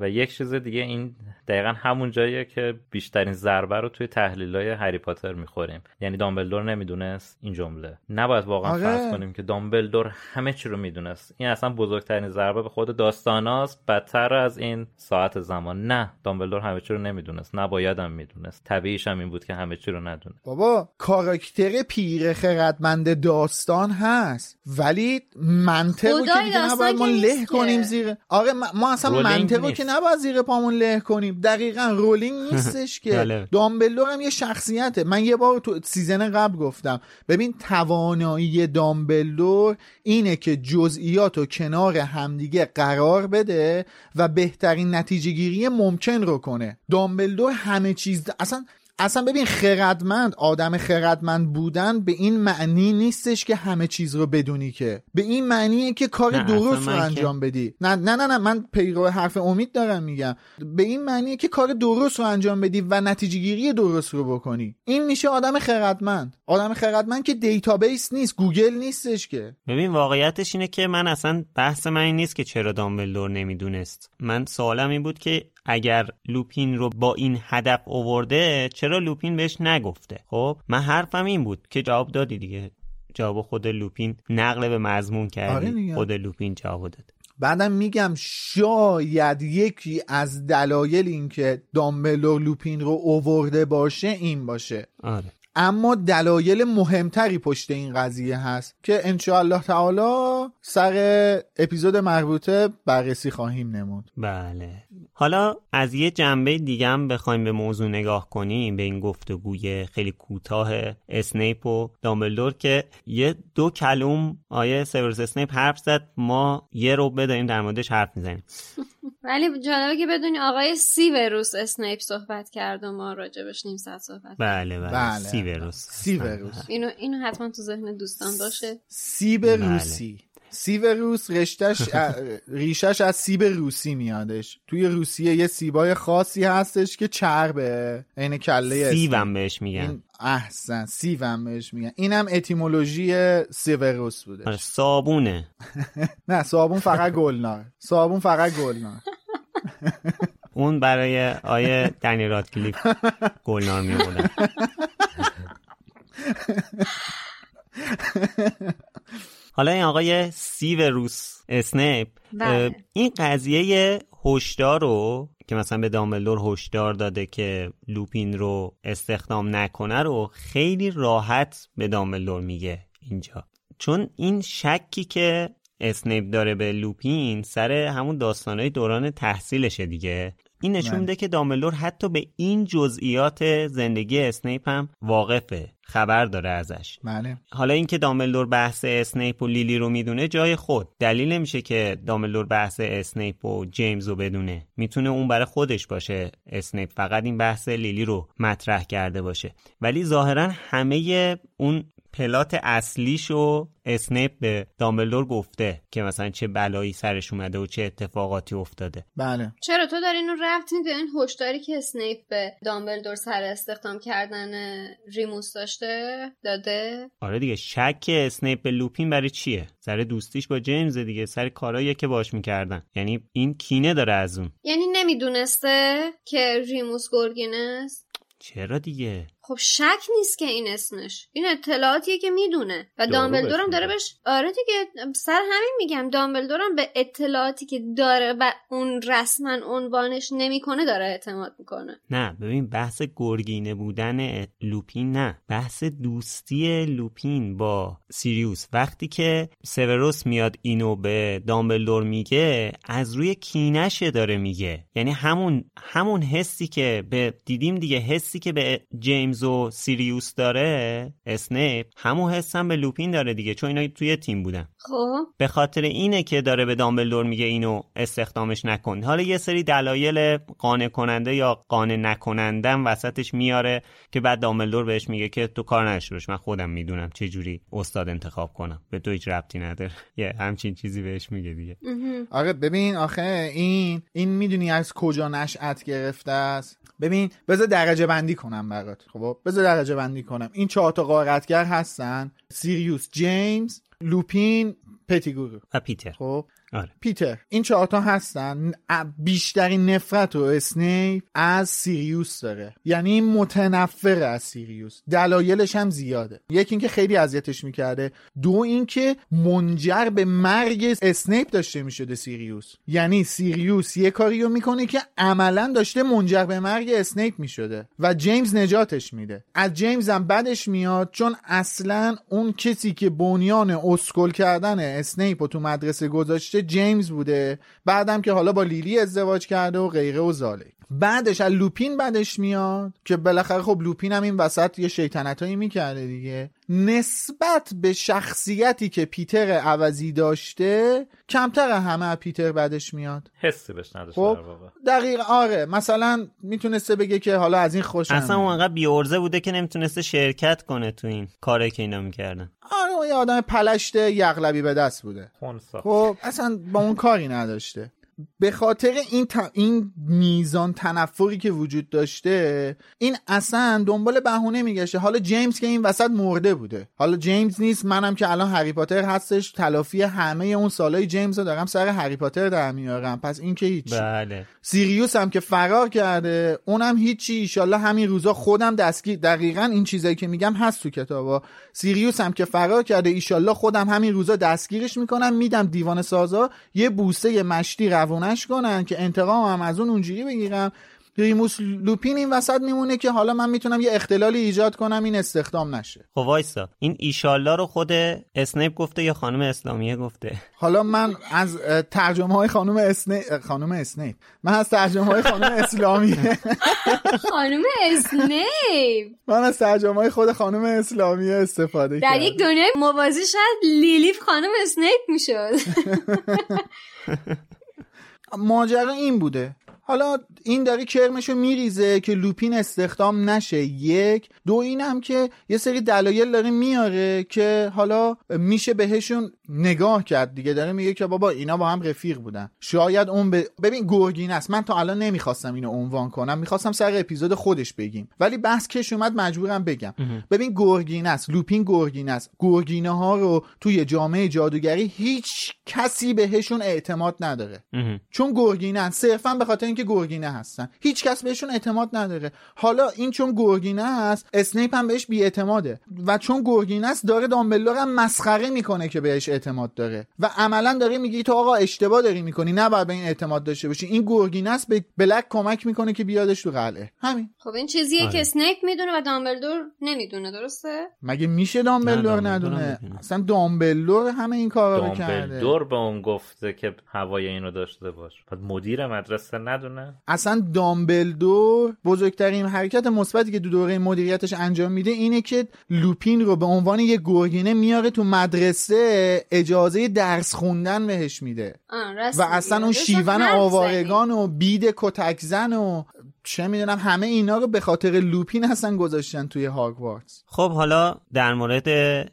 و یک چیز دیگه این دقیقا همون جاییه که بیشترین ضربه رو توی تحلیل های هری پاتر می‌خوریم. یعنی دامبلدور نمی‌دونست این جمله. نباید واقعا آره. فرض کنیم که دامبلدور همه چی رو می‌دونست. این اصلا بزرگترین ضربه به خود داستاناست. بدتر از این ساعت زمان. نه دامبلدور همه چی رو نمی‌دونست. نباید هم می‌دونست. طبیعیش هم این بود که همه چی رو ندونه بابا کاراکتر پیر خردمند داستان هست. ولی منطق رو که دیگه نباید ما له کنیم. زیر آره ما- ما اصلا رولینگ منطق رو نیست. که نباید زیر پامون له کنیم. دقیقا رولینگ (laughs) نیستش که. دامبلدور هم یه شخصیته. من یه بار تو season قبل گفتم. ببین توانایی دامبلدور اینه که جزئیات رو کنار همدیگه قرار بده و بهترین نتیجه گیری ممکن رو کنه. دامبلدور همه چیز اصلا اصلا ببین خردمند آدم خردمند بودن به این معنی نیستش که همه چیز رو بدونی که. به این معنیه که کار درست رو انجام بدی. نه نه نه نه من پیرو حرف امید دارم میگم. به این معنیه که کار درست رو انجام بدی و نتیجه گیری درست رو بکنی. این میشه آدم خردمند. آدم خردمند که database نیست گوگل نیستش که. ببین واقعیتش اینه که من اصلا بحث من این نیست که چرا دامبلدور نمی‌دونست. من سوالم این بود که اگر لوپین رو با این هدف اوورده چرا لوپین بهش نگفته؟ خب من حرفم این بود که جواب دادی دیگه. جواب خود لوپین نقل به مضمون آره کردی دیگه. خود لوپین جواب داد. بعدم میگم شاید یکی از دلایل این که دامبلور لوپین رو اوورده باشه این باشه. آره. اما دلایل مهمتری پشت این قضیه هست که انشاءالله تعالی سر اپیزود مربوطه بررسی خواهیم نمود. بله. حالا از یه جنبه دیگه هم بخوایم به موضوع نگاه کنیم به این گفتگوی خیلی کوتاه اسنیپ و دامبلدور که یه دو کلوم آقای سیورس اسنیپ حرف زد ما یه ربع داریم در موردش حرف می‌زنیم. ولی جالبه که بدونی آقای سیوروس اسنیپ صحبت کرد و ما راجبش نیم ساعت صحبت بله بله, بله. سیوروس سیوروس اینو اینو حتما تو ذهن دوستان باشه. سیب بله. روسی سیب روس رشتش ریشش از سیب روسی میادش. توی روسیه یه سیبای خاصی هستش که چربه. عین کله سیوم بهش میگن. احسن. سیوم بهش میگن. اینم اتیمولوژی سیوروس بوده. آره صابونه. (laughs) نه صابون فقط گلنار. صابون فقط گلنار. (laughs) اون برای آیه دنی رادکلیف گلنار میمونه. (laughs) حالا این آقای سیوروس اسنیپ بله. این قضیه هشدار رو که مثلا به دامبلدور هشدار داده که لوپین رو استخدام نکنه رو خیلی راحت به دامبلدور میگه اینجا. چون این شکی که اسنیپ داره به لوپین سر همون داستانهای دوران تحصیلشه دیگه. این نشون بله. میده که دامبلدور حتی به این جزئیات زندگی اسنیپ هم واقفه. خبر داره ازش. بله. حالا اینکه دامبلدور بحث اسنیپ و لیلی رو می‌دونه جای خود. دلیل نمیشه که دامبلدور بحث اسنیپ و جیمز رو بدونه. می‌تونه اون برای خودش باشه. اسنیپ فقط این بحث لیلی رو مطرح کرده باشه. ولی ظاهرا همه اون plot اصلیشو اسنیپ به دامبلدور گفته که مثلا چه بلایی سرش اومده و چه اتفاقاتی افتاده. بله. چرا تو داری اینو ربط میده این هشداری که اسنیپ به دامبلدور سر استخدام کردن ریموس داشته داده؟ آره دیگه شک اسنیپ به لوپین برای چیه؟ سر دوستیش با جیمز دیگه سر کارایی که باش می‌کردن. یعنی این کینه داره از اون. یعنی نمی‌دونسته که ریموس گرگین است؟ چرا دیگه؟ خب شک نیست که این اسمش. این اطلاعاتیه که می‌دونه. و دامبلدورم داره بهش آره دیگه سر همین میگم. دامبلدورم به اطلاعاتی که داره و اون رسما عنوانش نمی‌کنه داره اعتماد می‌کنه. نه ببین بحث گرگینه بودن لوپین نه. بحث دوستی لوپین با سیریوس. وقتی که سوروس میاد اینو به دامبلدور میگه از روی کینشه داره میگه. یعنی همون همون حسی که به دیدیم دیگه حسی که به جیمز و سیریوس داره اسنیپ همون حس هم به لوپین داره دیگه چون اینا توی تیم بودن. خب. به خاطر اینه که داره به دامبلدور میگه اینو استخدامش نکن. حالا یه سری دلایل قانع کننده یا قانع نکننده وسطش میاره که بعد دامبلدور بهش میگه که تو کار نشروش من خودم می‌دونم چه جوری استاد انتخاب کنم. به تو هیچ ربطی نداره. (laughs) یه همچین چیزی بهش میگه دیگه. آره ببین آخه این این می‌دونی از کجا نشأت گرفته است؟ ببین بذار درجه بندی کنم برات. خب بذار درجه بندی کنم. این چهار تا قارتگر هستن. سیریوس جیمز لوپین پتیگورو و پیتر. خب. آره. پیتر این چهارتا هستن. بیشترین نفرتو اسنیپ از سیریوس داره. یعنی متنفره از سیریوس. دلایلش هم زیاده. یکی اینکه خیلی اذیتش می‌کرده. دو اینکه منجر به مرگ اسنیپ داشته می‌شده سیریوس. یعنی سیریوس یه کاری رو می‌کنه که عملا داشته منجر به مرگ اسنیپ می‌شده و جیمز نجاتش میده. از جیمز هم بدش میاد چون اصلا اون کسی که بنیان اسکل کردن اسنیپ رو تو مدرسه گذاشته جیمز بوده بعدم که حالا با لیلی ازدواج کرده و غیره و زاله. بعدش از لوپین بعدش میاد که بالاخره خب لوپین هم این وسط یه شیطنتایی می‌کرده دیگه نسبت به شخصیتی که پیتر عوضی داشته کمتر همه از پیتر بعدش میاد حسی بهش نداشته خب. دقیق آره مثلا می‌تونسته بگه که حالا از این خوشم اصلا اون. انقدر بیورزه بوده که نمی‌تونسته شرکت کنه تو این کاری که اینا می‌کردن آره اون یه آدم پلشت یغلبی به دست بوده خونسا. خب اصلا با اون کاری نداشته به خاطر این, ت- این میزان تنفری که وجود داشته این اصلا دنبال بهونه میگشه حالا جیمز که این وسط مرده بوده. حالا جیمز نیست منم که الان هری پاتر هستش تلافی همه اون سالای جیمز رو دارم سر هری پاتر در میارم. پس این که هیچ. بله. سیریوس هم که فرار کرده اونم هیچی. ایشالله همین روزا خودم دستگیر دقیقا این چیزایی که میگم هست تو کتابا. سیریوس هم که فرار کرده ایشالله خودم همین روزا دستگیرش می‌کنم میدم دیوان سازا یه بوسه مشتی روونش کنن که انتقام هم از اون اونجوری بگیرم. ریموس لوپین این وسط میمونه که حالا من می‌تونم یه اختلالی ایجاد کنم این استخدام نشه. خب وایسا. این ایشالله رو خود اسنیپ گفته یا خانم اسلامیه گفته؟ حالا من از ترجمه های خانم اسنی خانم اسنیپ. من از ترجمه های خانم اسلامیه. (laughs) خانم اسنیپ. من از ترجمه های خود خانم اسلامیه استفاده در کردم. یک دنیای موازی شاید لیلیف خانم اسنیپ می‌شد. (laughs) ماجرا این بوده. حالا این داره کرمشو میریزه که لوپین استخدام نشه. یک. دو این هم که یه سری دلایل داره میاره که حالا میشه بهشون نگاه کرد دیگه. داره میگه که بابا اینا با هم رفیق بودن. شاید اون ب... ببین گرگین است. من تا الان نمی‌خواستم اینو عنوان کنم. می‌خواستم سر اپیزود خودش بگیم. ولی بحث کش اومد مجبورم بگم. ببین گرگین است. لوپین گرگین است. گرگینه ها رو توی جامعه جادوگری هیچ کسی بهشون اعتماد نداره. چون گرگینن. صرفا به خاطر اینکه گرگینه هستن. هیچ کس بهشون اعتماد نداره. حالا این چون گرگینه است اسنیپ هم بهش بیاعتماده. و چون گرگینه است داره دامبلدور هم مسخره می‌کنه که بهش اعتماد داره. و عملا داره میگه تو آقا اشتباه داری می‌کنی نباید به این اعتماد داشته باشی. این گرگینه است به بلک کمک می‌کنه که بیادش تو قلعه. همین. خب این چیزیه آره. که اسنیپ می‌دونه و دامبلدور نمی‌دونه درسته؟ مگه میشه دامبلدور دامبلدور ندونه. اصلا دامبلدور همه این کارا رو کرده. دامبلدور به اون گفته که هوای اینو داشته باش. بعد مدیر مدرسه ندونه. اصلا دامبلدور بزرگترین حرکت مثبتی که دو دوره مدیریتش انجام میده اینه که لوپین رو به عنوان یه گرگینه میاره تو مدرسه اجازه درس خوندن بهش میده. و. اصلا اون شیون آوارگان و بید کتکزن و چه می‌دونم همه اینا رو به خاطر لوپین هستن گذاشتن توی هاگوارتس خب حالا در مورد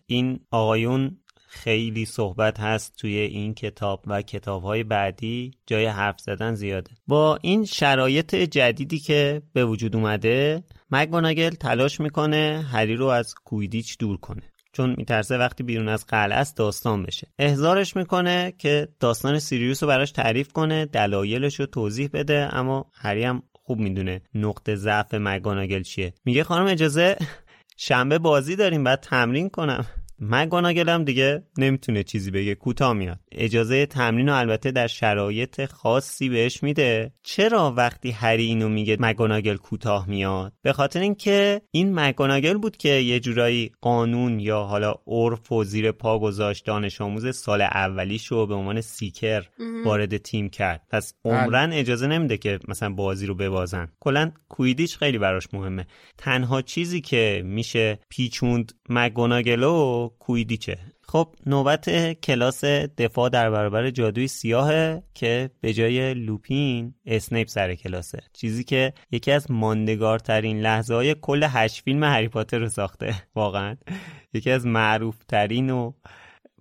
این آقایون خیلی صحبت هست توی این کتاب و کتابهای بعدی جای حرف زدن زیاده. با این شرایط جدیدی که به وجود اومده مگوناگل تلاش می‌کنه هری رو از کویدیچ دور کنه. چون میترسه وقتی بیرون از قلعه است داستان بشه. احضارش می‌کنه که داستان سیریوس رو براش تعریف کنه دلایلش رو توضیح بده اما هری هم خوب می‌دونه نقطه ضعف مگاناگل چیه. میگه خانم اجازه شنبه بازی داریم بعد تمرین کنم. مگاناگل دیگه نمی‌تونه چیزی بگه. کوتاه میاد. اجازه تمرین و البته در شرایط خاصی بهش میده. چرا وقتی هری اینو میگه مگاناگل کوتاه میاد؟ به خاطر اینکه این مگاناگل بود که یه جورایی قانون یا حالا عرف و زیر پا گذاشت دانش آموز سال اولیش رو به عنوان سیکر وارد تیم کرد. پس عمرن اجازه نمیده که مثلا بازی رو ببازن. کلا کویدیچ خیلی براش مهمه. تنها چیزی که میشه پیچوند کویدیچه. خب نوبت کلاس دفاع در برابر جادوی سیاهه که به جای لوپین اسنیپ سر کلاسه. چیزی که یکی از ماندگارترین لحظه های کل هشت فیلم هری پاتر رو ساخته. واقعا. یکی از معروفترین و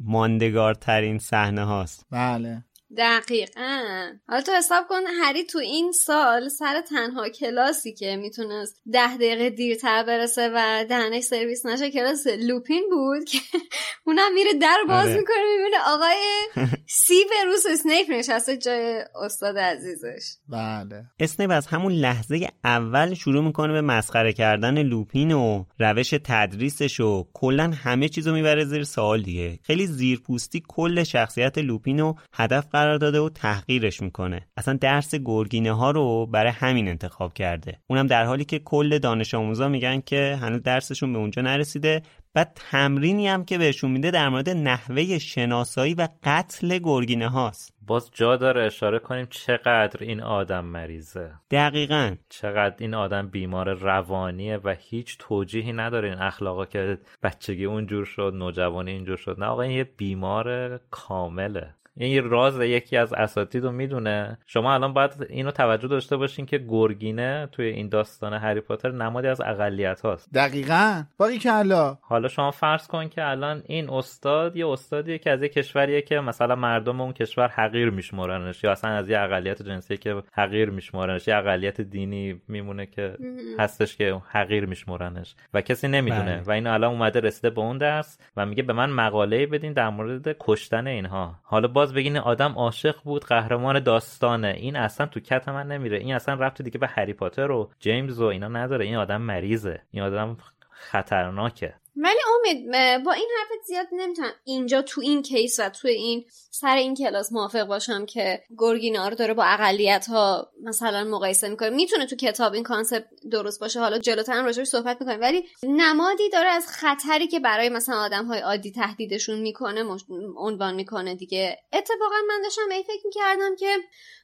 ماندگارترین صحنه هاست بله. دقیقا. حالا تو حساب کن هری تو این سال سر تنها کلاسی که می‌تونست ده دقیقه دیرتر برسه و دهنش سرویس نشه کلاس لوپین بود که (laughs) اونم میره در باز آره. می‌کنه می‌بینه آقای (laughs) سوروس اسنیپ نشسته جای استاد عزیزش. بله. اسنیپ از همون لحظه اول شروع می‌کنه به مسخره کردن لوپین و روش تدریسش و کلا همه چیزو می‌بره زیر سوال دیگه. خیلی زیرپوستی کل شخصیت لوپینو هدف قرار داده و تحقیرش می‌کنه. اصلا درس گرگینه ها رو برای همین انتخاب کرده. اونم در حالی که کل دانش آموزا میگن که هنوز درسشون به اونجا نرسیده. بعد تمرینی هم که بهشون میده در مورد نحوه شناسایی و قتل گرگینه هاست باز جا داره اشاره کنیم چقدر این آدم مریضه. دقیقا. چقدر این آدم بیمار روانیه و هیچ توجیهی نداره این اخلاقا که بچگی اونجور شد نوجوانی اینجور شد. نه آقا این یه بیمار کامله. این راز یکی از اساتید رو می‌دونه. شما الان باید اینو توجه داشته باشین که گرگینه توی این داستان هری پاتر نمادی از اقلیت هاست. دقیقا. باری کلا حالا. شما فرض کن که الان این استاد یه استادیه که از یه کشوریه که مثلا مردم اون کشور حقیر میشمرنش یا اصلا از یه اقلیت جنسی که حقیر میشمرنش یه اقلیت دینی میمونه که هستش که حقیر میشمرنش و کسی نمی‌دونه بله. و این الان اومده رسیده به اون درس و میگه به من مقاله بدین در مورد کشتن اینها. حالا باز بگین آدم عاشق بود قهرمان داستانه. این اصلا تو کت من نمیره. این اصلا رفت دیگه به هری پاتر و جیمز و اینا نداره. این آدم مریضه. این آدم خطرناکه. ولی امید با این حرفت زیاد نمی‌تونم اینجا تو این case و تو این سر این کلاس موافق باشم که گرگینا رو داره با اقلیت ها مثلا مقایسه می‌کنه. می‌تونه تو کتاب این concept درست باشه. حالا جلوتر هم راجعش صحبت می‌کنیم. ولی نمادی داره از خطری که برای مثلا آدم های عادی تهدیدشون می‌کنه عنوان می‌کنه دیگه. اتفاقا من داشتم این فکر می‌کردم که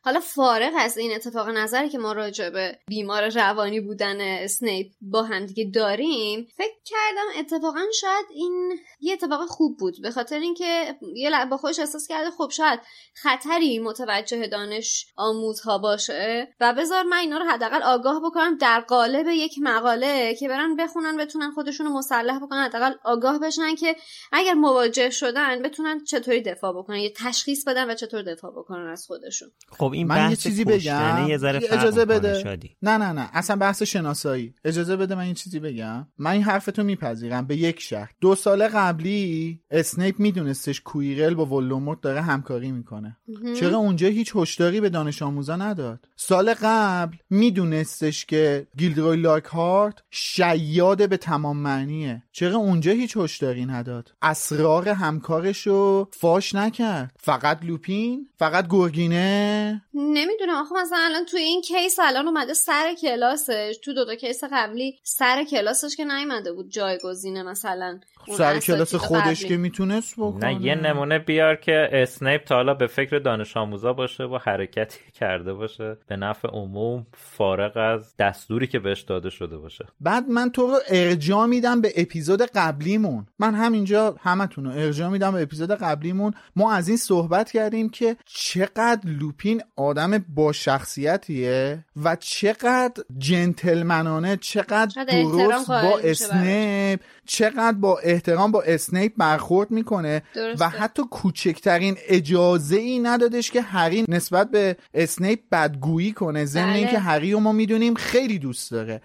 حالا فارغ از این اتفاق نظری که ما راجع به بیمار روانی بودن اسنیپ با هم دیگه داریم فکر کردم اتفاقا شاید این یه اتفاق خوب بود. به خاطر اینکه یه با خودش احساس کرده خب شاید خطری متوجه دانش آموزها باشه و بذار من اینا رو حداقل آگاه بکنم در قالب یک مقاله که برن بخونن بتونن خودشون رو مسلح بکنن حداقل آگاه بشن که اگر مواجه شدن بتونن چطوری دفاع بکنن یه تشخیص بدن و چطور دفاع بکنن از خودشون. خب این من یه چیزی بگم. یه اجازه بده. شادی. نه نه نه. اصلا بحث شناسایی. اجازه بده من یه چیزی بگم. من این حرفتو میپذیرم. به یک شهر. دو سال قبلی اسنیپ میدونستش کویرل با ولوموت داره همکاری می‌کنه. چرا اونجا هیچ هشداری به دانش آموزا نداد؟ سال قبل میدونستش که گیلدروی لاک هارت شیاد به تمام معنیه. چرا اونجا هیچ هشداری نداد؟ اسرار همکارشو فاش نکرد. فقط لوپین؟ فقط گرگینه؟ نمی‌دونم. آخه مثلا الان تو این case الان اومده سر کلاسش. تو دو تا case قبلی سر کلاسش که نیومده بود جایگزینه مثلا. سر کلاس خودش که می‌تونست بکنه. نه یه نمونه بیار که اسنیپ تا حالا به فکر دانش آموزا باشه و حرکتی (laughs) کرده باشه. به نفع عموم فارغ از دستوری که بهش داده شده باشه. بعد من تو رو ارجاع میدم به اپیزود قبلیمون. من همینجا همتون رو ارجاع میدم به اپیزود قبلیمون. ما از این صحبت کردیم که چقدر لوپین آدم با شخصیتیه و چقدر جنتلمنانه چقدر درست با اسنیپ چقدر با احترام با اسنیپ برخورد می‌کنه و حتی کوچکترین اجازه ای ندادش که هری نسبت به اسنیپ بدگویی کنه. ضمن بله. اینکه هری رو ما می‌دونیم خیلی دوست داره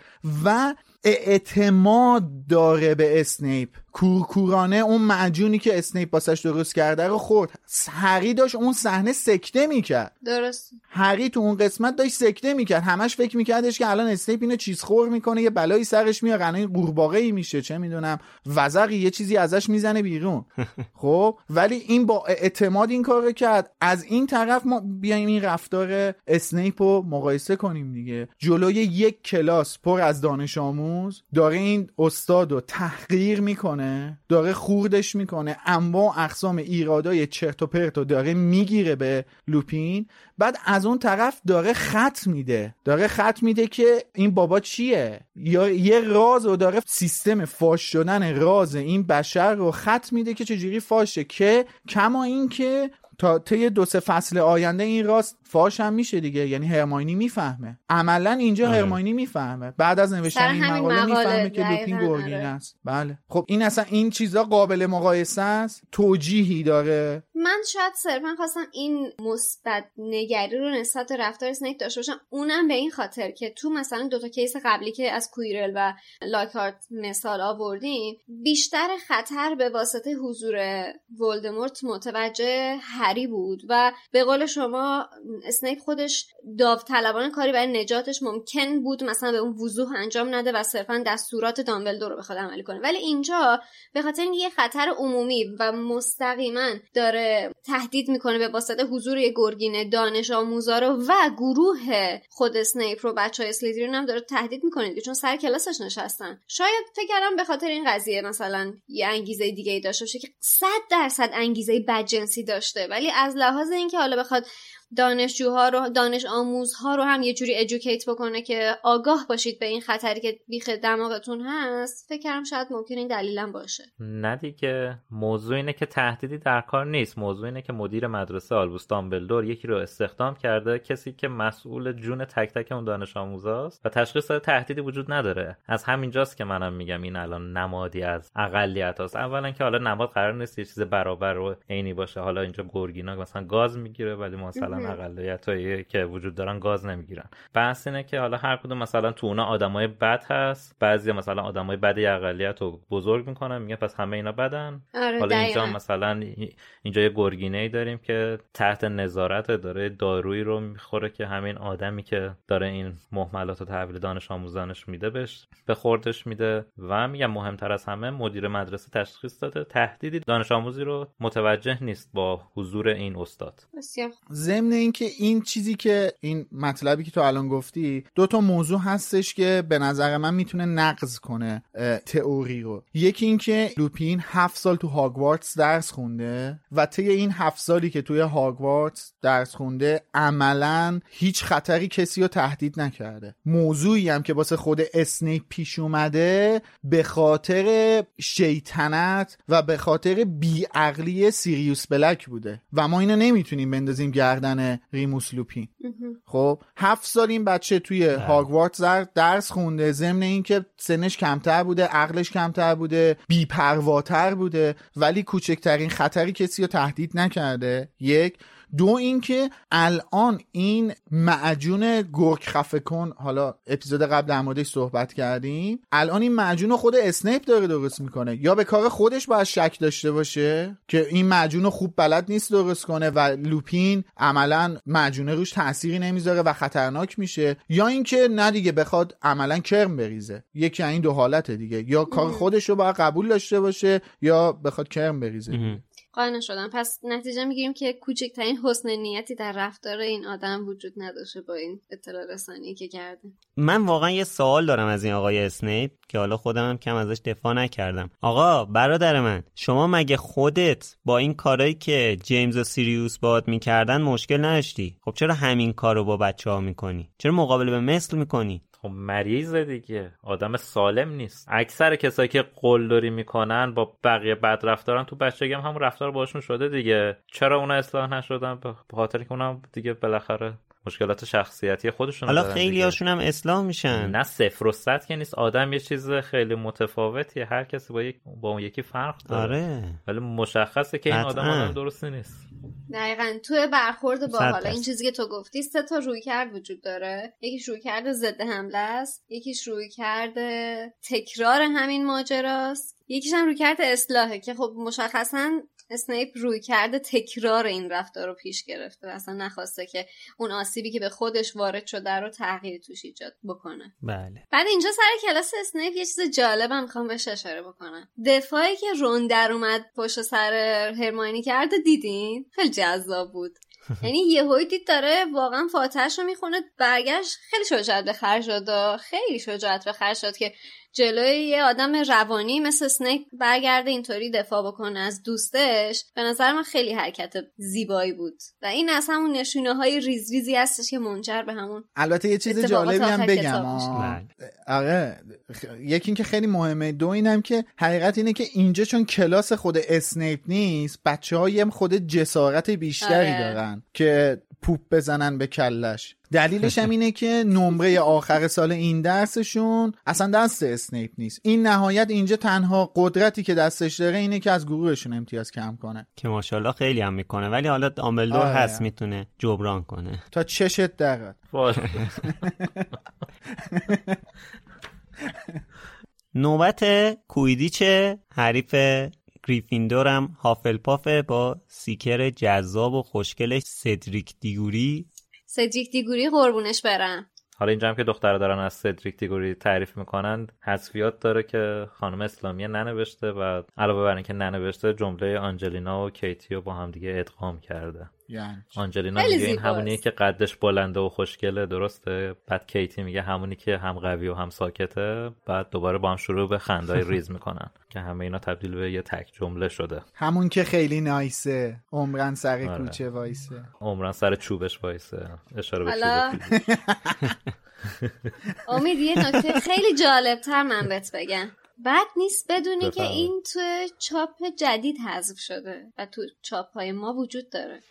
و اعتماد داره به اسنیپ. کورکورانه اون معجونی که اسنیپ واسش درست کرده رو خورد. هری داشت اون صحنه سکته می‌کرد. درست. هری تو اون قسمت داشت سکته می‌کرد. همش فکر میکردش که الان اسنیپ اینو چیز خور می‌کنه یه بلایی سرش میاد قنای قورباغه ای میشه چه می‌دونم. وزقی یه چیزی ازش می‌زنه بیرون. (laughs) خب؟ ولی این با اعتماد این کار کرد. از این طرف ما بیایم این رفتار اسنیپ رو مقایسه کنیم دیگه. جلوی یک کلاس پر از دانش آموز داره این استاد رو تحقیر می‌کنه. داره خوردش می‌کنه. انواع اقسام ایرادای چرت و پرت رو داره می‌گیره به لوپین. بعد از اون طرف داره خط میده. داره خط میده که این بابا چیه؟ یا یه راز رو داره سیستم فاش شدن راز این بشر رو خط میده که چجوری فاشه که کما این که تا طی دو سه فصل آینده این راست فاش هم میشه دیگه. یعنی هرماینی می‌فهمه. عملا اینجا آره. هرماینی می‌فهمه. بعد از نوشتن این مقاله, مقاله می‌فهمه که لوپین گرگینه آره. است. بله. خب این اصلا این چیزا قابل مقایسه است؟ توجیهی داره؟ من شاید صرفا خواستم این مثبت نگری رو نسبت به رفتار اسنیپ داشته باشم. اونم به این خاطر که تو مثلا دوتا case قبلی که از کویرل و لاکهارت مثال آوردیم بیشتر خطر به واسطه حضور ولدمورت متوجه هری بود و به قول شما اسنیپ خودش داوطلبانه کاری برای نجاتش ممکن بود مثلا به اون وضوح انجام نده و صرفا دستورات دامبلدور رو بخواد عملی کنه. ولی اینجا به خاطر یه خطر عمومی و مستقیما داره تهدید می‌کنه به واسطه حضور یه گرگین دانش آموزا رو و گروه خود اسنیپ رو بچه های اسلیترین هم داره تهدید می‌کنه چون سر کلاسش نشستن. شاید فکر کردم به خاطر این قضیه مثلا یه انگیزه دیگه ای داشته باشه که صد درصد انگیزه بدجنسی داشته ولی از لحاظ اینکه حالا بخواد دانشجوها رو دانش آموزها رو هم یه جوری ادوکییت بکنه که آگاه باشید به این خطری که بیخ دماغتون هست. فکر کردم شاید ممکن این دلیلم باشه. نه دیگه. موضوع اینه که تهدیدی در کار نیست. موضوع اینه که مدیر مدرسه آلبوس دامبلدور یکی رو استخدام کرده کسی که مسئول جون تک تک اون دانش آموزاست و تشخیص داده تهدیدی وجود نداره. از همینجاست که منم میگم این الان نمادی از اقلیت هست اولا که حالا نماد قرار نیست یه چیز برابر و عینی باشه. حالا اینجا گرگینا مثلا گاز می‌گیره ولی مثلا اقلیت که وجود دارن گاز نمی‌گیرن. بحث اینه که حالا هر کدوم مثلا تو اونا آدمای بد هست بعضی مثلا آدمای بد یه اقلیت رو بزرگ می‌کنن میگه پس همه اینا بدن. آره حالا اینجا دقیقاً. مثلا اینجا یه گرگینه ای داریم که تحت نظارت داره دارویی رو می‌خوره که همین آدمی که داره این محملات و تحویل دانش آموزانش میده بهش به خوردش میده. و میگم مهمتر از همه مدیر مدرسه تشخیص داده تهدیدی دانش آموزی رو متوجه نیست با حضور این استاد. بسیار خوب. ضمن اینکه این چیزی که این مطلبی که تو الان گفتی دو تا موضوع هستش که به نظر من می‌تونه نقض کنه تئوری رو. یکی اینکه لوپین هفت سال تو هاگوارتس درس خونده و طی این هفت سالی که توی هاگوارتس درس خونده عملا هیچ خطری کسی رو تهدید نکرده. موضوعی هم که واسه خود اسنیپ پیش اومده به خاطر شیطنت و به خاطر بیعقلی سیریوس بلک بوده. و ما اینو نمی‌تونیم بندازیم گردن ریموس لوپین. خب هفت سال این بچه توی هاگوارتس در- درس خونده. ضمن اینکه سنش کمتر بوده عقلش کمتر بوده بیپرواتر بوده ولی کوچکترین خطری کسی رو تهدید نکرده. یک دو اینکه الان این معجون گرگ خفه کن حالا اپیزود قبل در موردش صحبت کردیم الان این معجون خود اسنیپ داره درست می‌کنه. یا به کار خودش باید شک داشته باشه که این معجون خوب بلد نیست درست کنه و لوپین عملا معجونه روش تأثیری نمی‌ذاره و خطرناک میشه. یا اینکه نه دیگه بخواد عملا کرم بریزه. یکی از این دو حالته دیگه. یا کار خودش رو باید قبول داشته باشه یا بخواد کرم بریزه. قانع شدم پس نتیجه می‌گیریم که کوچکترین حسن نیتی در رفتار این آدم وجود نداشته با این اطلاع رسانی که کرده. من واقعا یه سوال دارم از این آقای اسنیپ که حالا خودم هم کم ازش دفاع نکردم. آقا برادر من شما مگه خودت با این کارایی که جیمز و سیریوس باهات می‌کردن مشکل نداشتی؟ خب چرا همین کار رو با بچه ها می‌کنی؟ چرا مقابله به مثل می‌کنی؟ خب مریض دیگه. آدم سالم نیست. اکثر کسایی که قلدری می‌کنن با بقیه بد رفتارن تو بچگی هم همون رفتار باشون شده دیگه. چرا اونا اصلاح نشدن؟ به خاطر که اونا دیگه بالاخره مشکلات شخصیتی خودشون حالا خیلی. هاشون هم اصلاح میشن. نه صفر و صد که نیست. آدم یه چیز خیلی متفاوتیه. هر کسی با یک با اون یکی فرق داره. آره. ولی مشخصه که این آدم. آدم درستی نیست. دقیقا. توی برخورد با حالا این. چیزی که تو گفتی سه تا روی کرد وجود داره. یکیش روی کرد ضد حمله است. یکیش روی کرد تکرار همین ماجراست. یکیش هم روی کرده اصلاحه که خب مشخصا اسنیپ روی کرده تکرار این رفتار رو پیش گرفته. اصلا نخواسته که اون آسیبی که به خودش وارد شده رو تغییر توش ایجاد بکنه. بله. بعد اینجا سر کلاس اسنیپ یه چیز جالبم می‌خوام بهش اشاره بکنم. دفاعی که رون در اومد پشت سر هرماینی کرده دیدین؟ خیلی جذاب بود. (laughs) یعنی یه دید داره واقعا فاتحش رو می‌خونه برگشت خیلی شجاعت به خرج داد خیلی شجاعت به خرج داد که جلوی یه آدم روانی مثل اسنیپ برگرده اینطوری دفاع بکنه از دوستش به نظر من خیلی حرکت زیبایی بود. و این از همون نشونه های ریز ریزی هستش که منجر به همون البته یه چیز جالبی هم بگم آره یکی اینکه خیلی مهمه دو اینم که حقیقت اینه که اینجا چون کلاس خود اسنیپ نیست بچه ها هم خب جسارت بیشتری آره. دارن که پوپ بزنن به کلش. دلیلش هم اینه که نمره آخر سال این درسشون اصلا دست اسنیپ نیست. این نهایت اینجا تنها قدرتی که دستش داره اینه که از گروهشون امتیاز کم کنه. که ماشاءالله خیلی هم می‌کنه. ولی حالا آملدور آره. هست می‌تونه جبران کنه. تا چشت دقت. (laughs) نوبت کویدیچ حریف گریفیندورم هافلپافه با seeker جذاب و خوشگلش سدریک دیگوری سدریک دیگوری قربونش برم. حالا اینجا هم که دختر دارن از سدریک دیگوری تعریف می‌کنن حذفیات داره که خانم اسلامی ننوشته و علاوه بر اینکه ننوشته جمله آنجلینا و کیتی رو با هم دیگه ادغام کرده. یعنی آنجلینا میگه این همونیه که قدش بلنده و خوشگله درسته؟ بعد کیتی میگه همونی که هم قوی و هم ساکته بعد دوباره با هم شروع به خندای ریز می‌کنن که همه اینا تبدیل به یه تک جمله شده. همون که خیلی نایسه. عمرن سر آره. کوچه وایسه. عمرن سر چوبش وایسه. اشاره به چوب (laughs) امید یه نکته خیلی جالب تر من بهت بگم. بد نیست بدونی که این تو چاپ جدید حذف شده و تو چاپ های ما وجود داره.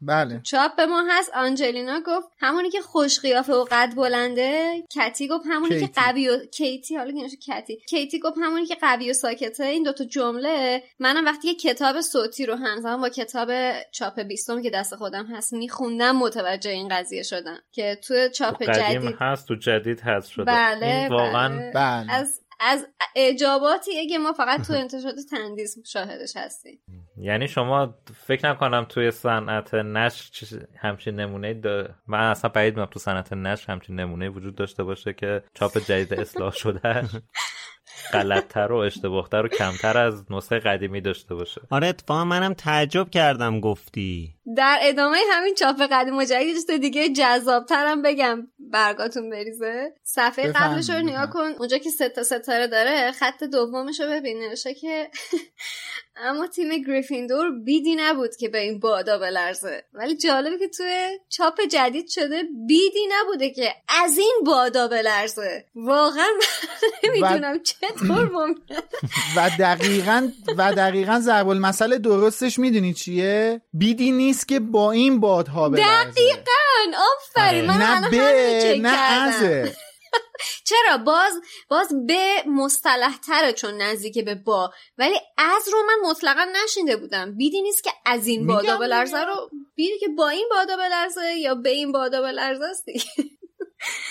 بله چاپ به ما هست آنجلینا گفت همونی که خوش قیافه و قد بلنده کتی گفت همونی کیتی. که قوی و کیتی حالا که کتی کیتی گفت همونی که قوی و ساکته این دوتا جمله منم وقتی که کتاب صوتی رو همزمان با کتاب چاپ بیستم که دست خودم هست میخوندم متوجه این قضیه شدم که تو چاپ جدید هست تو جدید هست شده بله واقعا بله. بله. از از اجاباتی که ما فقط تو انتشارات تندیس شاهدش هستیم. یعنی شما فکر نکنم توی صنعت نشر همچین نمونه دا... من اصلا بعید می‌دونم تو صنعت نشر همچین نمونه وجود داشته باشه که چاپ جدید اصلاح شده. (laughs) غلطتر و اشتباهتر و کمتر از نسخه قدیمی داشته باشه. آره اتفاقا منم تعجب کردم گفتی. در ادامه همین چاپ قدیم و جدید دیگه جذابترم بگم. برگاتون بریزه. صفحه قبلش رو نیا کن. اونجا که سه تا ستاره داره خط دومش رو ببین. نوشته که اما تیم گریفیندور بیدی نبود که به این بادا بلرزه. ولی جالبه که توی چاپ جدید شده بیدی نبوده که از این بادا بلرزه. واقعا (laughs) نمی‌دونم چطور ممکنه. و دقیقا و دقیقا ضرب المثل درستش می‌دونی چیه؟ بیدی نیست که با این بادها بلرزه. دقیقا آفرین من نه به نه ازه چرا؟ باز باز به مصطلح تره چون نزدیک به با. ولی از رو من مطلقا نشینده بودم. بیدی نیست که از این بادا بلرزه رو بیدی که با این بادا بلرزه یا به این بادا بلرزه است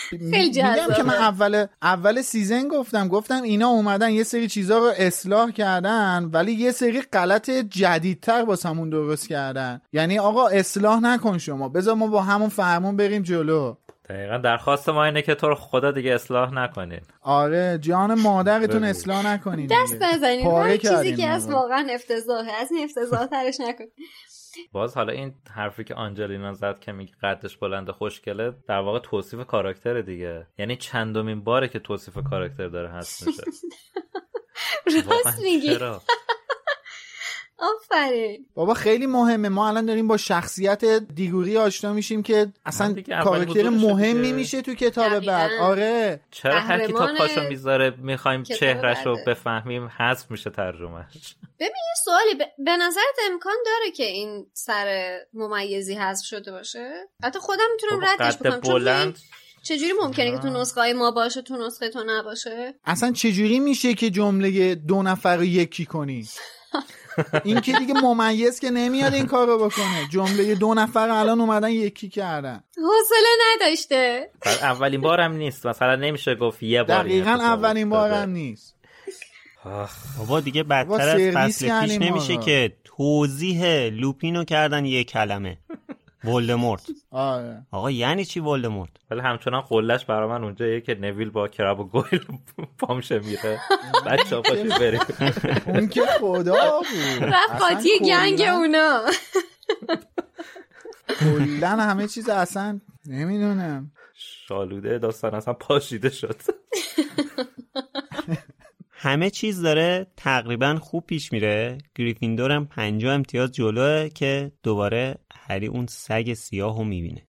خیلی میگم که من اول اول سیزن گفتم. گفتم اینا اومدن یه سری چیزا رو اصلاح کردن ولی یه سری غلط جدیدتر با همون درست کردن. یعنی آقا اصلاح نکن شما. بذار ما با همون فرمون بریم جلو. دقیقا درخواست ما اینه که تو رو خدا دیگه اصلاح نکنین. آره جان مادرتون اصلاح نکنین دست نزنین هر چیزی که از واقعا افتضاحه از این افتضاح ترش نکن باز حالا این حرفی که آنجلینا زد که میگه قدش بلنده خوشگله در واقع توصیف کاراکتر دیگه. یعنی چندمین باره که توصیف کاراکتر داره هست میشه. (laughs) راست میگی. آفرین. بابا خیلی مهمه. ما الان داریم با شخصیت دیگوری آشنا میشیم که اصلا کاراکتر مهمی میشه تو کتاب بعد. آره. چرا هر کتاب پاشو می‌ذاره می‌خوایم چهرش رو بفهمیم حذف میشه ترجمهش ببین یه سوالی. به نظرت امکان داره که این سر ممیزی حذف شده باشه؟ حتی خودم می‌تونم ردش بکنم. بلند... چجوری ممکنه که تو نسخه ما باشه تو نسخه تو نباشه؟ اصلا چجوری میشه که جمله دو نفر رو یکی کنی؟ (laughs) این که دیگه ممیز که نمیاد این کار رو بکنه. جمله دو نفر الان اومدن یکی کردن. حوصله نداشته. اولین بارم نیست. مثلا نمیشه گفت یه بار دقیقا اولین بارم نیست. بابا دیگه بدتر از فصل پیش نمیشه. که توضیح لوپینو کردن یه کلمه. ولدمورت. آره. آقا یعنی چی ولدمورت؟ ولی همچنان قلش برا من اونجاییه که نویل با کرب و گویل (laughs) پامشه میره. بچه ها پاشید (laughs) بریم. اون که خدا بود. رفت قاطی گنگ اونا. کلا همه چیز اصلا نمی‌دونم. شالوده داستان اصلا پاشیده شد. (laughs) همه چیز داره تقریبا خوب پیش میره. گریفیندور هم پنجاه امتیاز جلوه که دوباره هری اون سگ سیاه رو می‌بینه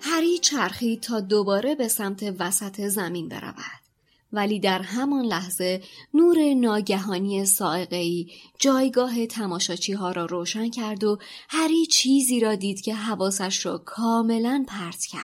هری چرخید تا دوباره به سمت وسط زمین برود. ولی در همان لحظه نور ناگهانی سائقه‌ای جایگاه تماشاچی ها را روشن کرد و هری چیزی را دید که حواسش را کاملا پرت کرد.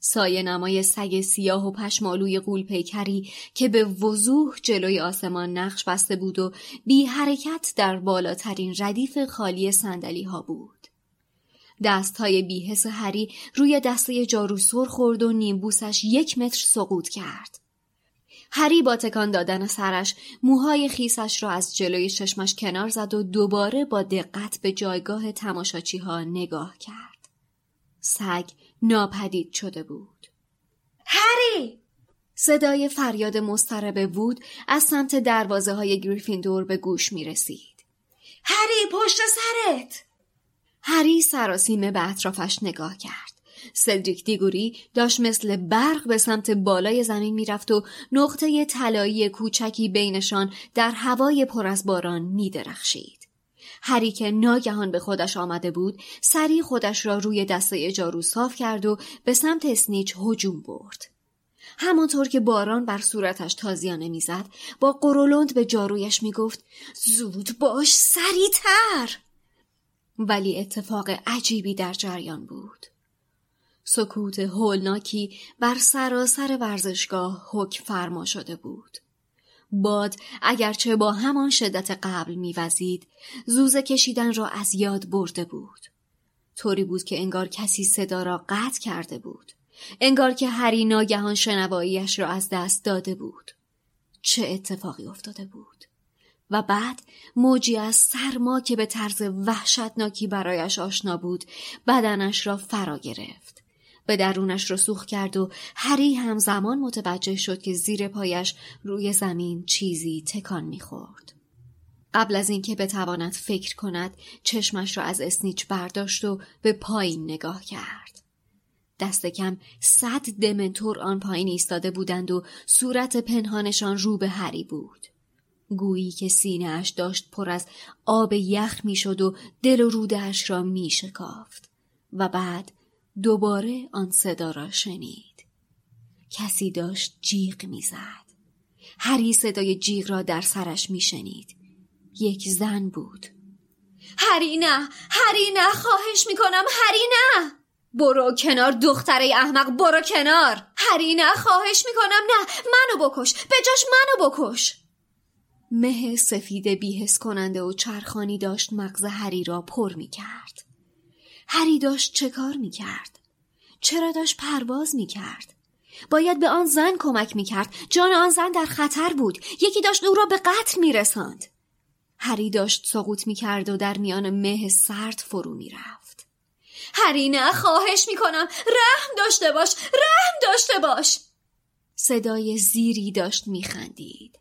سایه نمای سگ سیاه و پشمالوی قول پیکری که به وضوح جلوی آسمان نقش بسته بود و بی حرکت در بالاترین ردیف خالی سندلی ها بود. دست های بیحس هری روی دسته جارو سر خورد و نیمبوسش یک متر سقوط کرد. هری با تکان دادن سرش موهای خیسش را از جلوی چشمش کنار زد و دوباره با دقت به جایگاه تماشاچی ها نگاه کرد. سگ ناپدید شده بود. هری! صدای فریاد مضطرب وود از سمت دروازه های گریفیندور به گوش می رسید. هری پشت سرت! هری سراسیمه به اطرافش نگاه کرد. سدریک دیگوری داشت مثل برق به سمت بالای زمین می‌رفت و نقطه طلایی کوچکی بینشان در هوای پر از باران می درخشید. هری که ناگهان به خودش آمده بود سری خودش را روی دسته جارو صاف کرد و به سمت اسنیچ هجوم برد. همانطور که باران بر صورتش تازیانه می‌زد با قرولند به جارویش می‌گفت زود باش سریعتر! ولی اتفاق عجیبی در جریان بود. سکوت هولناکی بر سراسر ورزشگاه حکم فرما شده بود. باد اگرچه با همان شدت قبل میوزید زوزه کشیدن را از یاد برده بود. طوری بود که انگار کسی صدا را قطع کرده بود. انگار که هری ناگهان شنواییش را از دست داده بود. چه اتفاقی افتاده بود؟ و بعد موجی از سرما که به طرز وحشتناکی برایش آشنا بود بدنش را فرا گرفت. به درونش رسوخ کرد و هری همزمان متوجه شد که زیر پایش روی زمین چیزی تکان می‌خورد. قبل از اینکه بتواند فکر کند چشمش را از اسنیچ برداشت و به پایین نگاه کرد. دست کم صد دمنتور آن پایین ایستاده بودند و صورت پنهانشان رو به هری بود. گویی که سینهاش داشت پر از آب یخ می‌شد و دل و رودهاش را می شکافت و بعد دوباره آن صدا را شنید. کسی داشت جیغ می‌زد. هری صدای جیغ را در سرش میشنید. یک زن بود. هری نه! هری نه! خواهش می‌کنم هری نه! برو کنار دختره احمق برو کنار هری نه خواهش می‌کنم نه منو بکش به جاش منو بکش مه سفید بیهس کننده و چرخانی داشت مغز هری را پر می کرد. هری داشت چه کار می کرد؟ چرا داشت پرواز می کرد؟ باید به آن زن کمک می کرد. جان آن زن در خطر بود. یکی داشت او را به قتل می رساند. هری داشت سقوط می کرد و در میان مه سرد فرو می رفت. هری نه خواهش می کنم. رحم داشته باش. رحم داشته باش. صدای زیری داشت می خندید.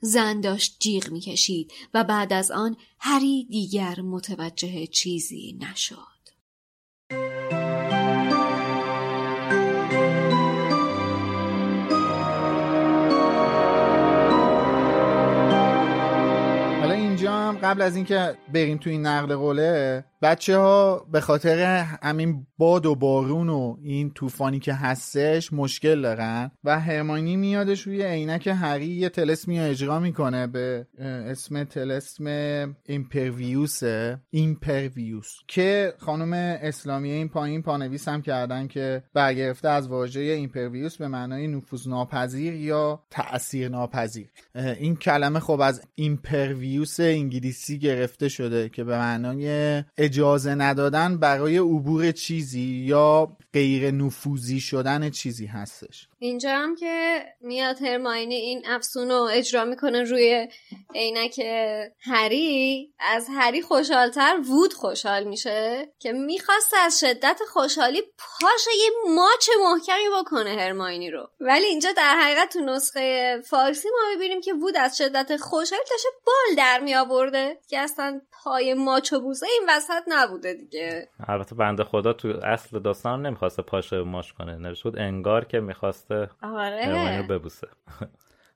زن داشت جیغ می‌کشید و بعد از آن هری دیگر متوجه چیزی نشد. قبل از اینکه بریم تو این نقل قوله بچه ها به خاطر همین باد و بارون و این طوفانی که هستش مشکل دارن و هرماینی میادش روی عینک هری یه طلسمی اجرا می‌کنه به اسم طلسم Impervius Impervius که خانم اسلامی این پایین پانویس هم کردن که برگرفته از واژه impervious به معنای نفوذ ناپذیر یا تأثیر ناپذیر. این کلمه خب از ایمپرویوس انگلیسی گرفته شده که به معنای اجازه ندادن برای عبور چیزی یا غیر نفوذی شدن چیزی هستش. اینجا هم که میاد هرماینی این افسون رو اجرا می‌کنه روی عینک هری از هری خوشحالتر وود خوشحال میشه که می‌خواسته از شدت خوشحالی پاش یه ماچ محکمی بکنه هرماینی رو. ولی اینجا در حقیقت تو نسخه فارسی ما ببینیم که وود از شدت خوشحالی داشته بال در می آورده که اصلا پای ماچ و بوزه این وسط نبوده دیگه. البته بنده خدا تو اصل داستان نمی‌خواسته پاش ماچ کنه. نوشته بود انگار که می‌خواسته آره. ببوسه.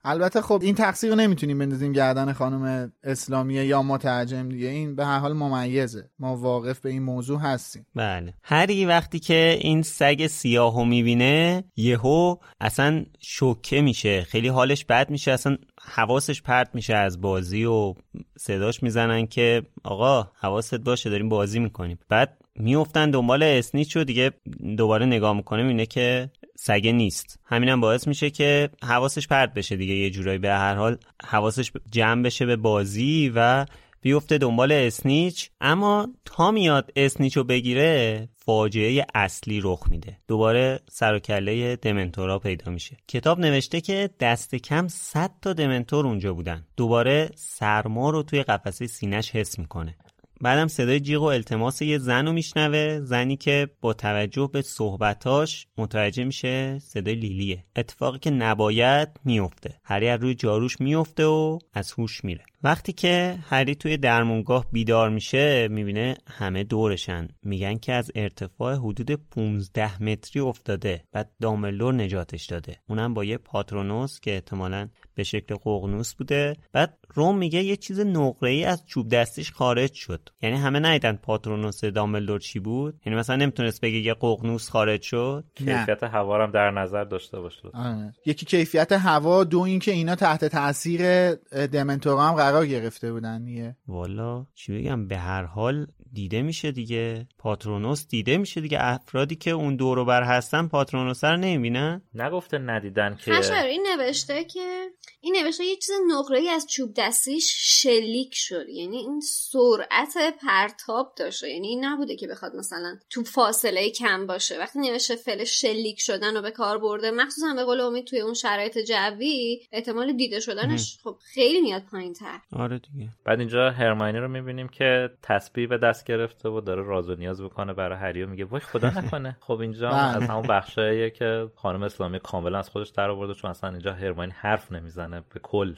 البته خب این تقصیر رو نمی‌تونیم بندازیم گردن خانم اسلامیه یا مترجم دیگه. این به هر حال ممیزه. ما واقف به این موضوع هستیم. بله. هری وقتی که این سگ سیاهو می‌بینه یهو اصلا شوکه میشه. خیلی حالش بد میشه. اصلا حواسش پرت میشه از بازی و صداش می‌زنن که آقا حواست باشه داریم بازی می‌کنیم. بعد میفتن دنبال اسنیچ و دیگه دوباره نگاه می‌کنه می‌بینه که سگه نیست. همینم باعث میشه که حواسش پرت بشه دیگه یه جورایی. به هر حال حواسش جمع بشه به بازی و بیفته دنبال اسنیچ. اما تا میاد اسنیچ رو بگیره فاجعه اصلی رخ میده. دوباره سر و کله دمنتورا پیدا میشه. کتاب نوشته که دست کم 100 تا دمنتور اونجا بودن. دوباره سرما رو توی قفسه سینش حس می‌کنه. بعدم صدای جیغ و التماس یه زن رو میشنوه. زنی که با توجه به صحبتاش متوجه میشه صدای لیلیه. اتفاقی که نباید میفته هری روی جاروش میفته و از هوش میره. وقتی که هری توی درمونگاه بیدار میشه می‌بینه همه دورشن. میگن که از ارتفاع حدود 15 متری افتاده بعد داملور نجاتش داده. اونم با یه پاترونوس که احتمالا به شکل ققنوس بوده. بعد روم میگه یه چیز نقره ای از چوب دستش خارج شد. یعنی همه نیدن پاترونوس داملدور چی بود. یعنی مثلا نمی‌تونست بگه یه ققنوس خارج شد. کیفیت هوا هم در نظر داشته باشه آه. یکی کیفیت هوا دو اینکه اینا تحت تاثیر دمنتورا هم قرار گرفته بودن دیگه. والا چی بگم به هر حال دیده میشه دیگه. پاترونوس دیده میشه دیگه. افرادی که اون دورو بر هستن پاترونوس رو نمی‌بینن. نگفته ندیدن که حشر این نوشته که این نوشته یه چیز نقره ای از چوب دستیش شلیک شد. یعنی این سرعت پرتاب داشته. یعنی این نبوده که بخواد مثلا تو فاصله کم باشه. وقتی نوشته فعل شلیک شدن رو به کار برده مخصوصا به قول امید توی اون شرایط جوی احتمال دیده شدنش خب خیلی میاد پایین تر آره دیگه. بعد اینجا هرماینی رو می‌بینیم که تسبیح به دست گرفته و داره راز و نیاز بکنه برای هری و میگه وای خدا نکنه. (laughs) خب اینجا از همون بخشاییه که خانم اسلامی کاملا از خودش در آورده چون اصلا اینجا هرماینی حرف نمی‌زنه به کل.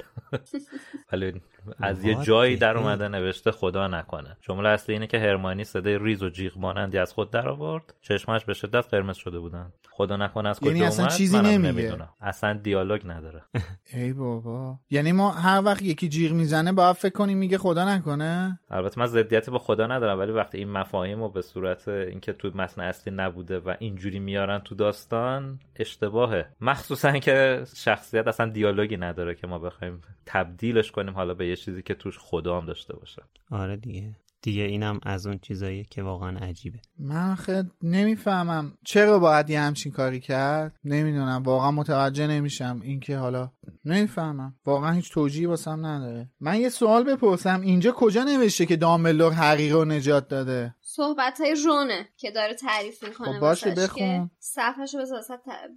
(laughs) ولی از یه جایی در اومده نوشته خدا نکنه. جمله اصلی اینه که هرمانی صدای ریز و جیغ مانندی از خود در آورد. چشمش به شدت قرمز شده بودن. خدا نکنه از کجا یعنی اصلا چیزی. نمی‌دونم. اصلا دیالوگ نداره. (laughs) ای بابا. یعنی ما هر وقت یکی جیغ می‌زنه باید فکر کنیم میگه خدا نکنه؟ البته من ضدیتی با خدا ندارم. ولی وقتی این مفاهیم رو به صورت اینکه تو متن اصلی نبوده و اینجوری میارن تو داستان اشتباهه. مخصوصا که شخصیت اصلا دیالوگی نداره که ما بخوایم تبدیلش کنیم حالا به یه چیزی که توش خدا هم داشته باشه. آره دیگه. دیگه اینم از اون چیزایی که واقعا عجیبه. من خیلی نمی‌فهمم. چرا باید یه همچین کاری کرد؟ نمی‌دونم. واقعا متوجه نمیشم. اینکه حالا نمی‌فهمم. واقعا هیچ توجیهی واسم نداره. من یه سوال بپرسم. اینجا کجا نوشته که دامبلدور حقیقه رو نجات داده؟ صحبت های رونه که داره تعریف می‌کنه خب باشه بخون. که صفحشو بذار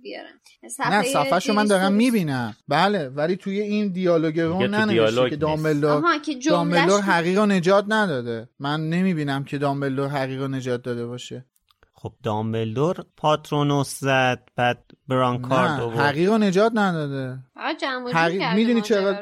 بیارم نه صفحه من دارم می‌بینم بله ولی توی این دیالوگ رون ننوشته که نیست. دامبلدور که جملهش دامبلدور حقیقه رو نجات نداده من نمی‌بینم که دامبلدور حقیقه رو نجات داده باشه خب دامبلدور پاترونوس زد بعد برانکارد نه رو نجات نداده. حقیق- می‌دونی چرا-.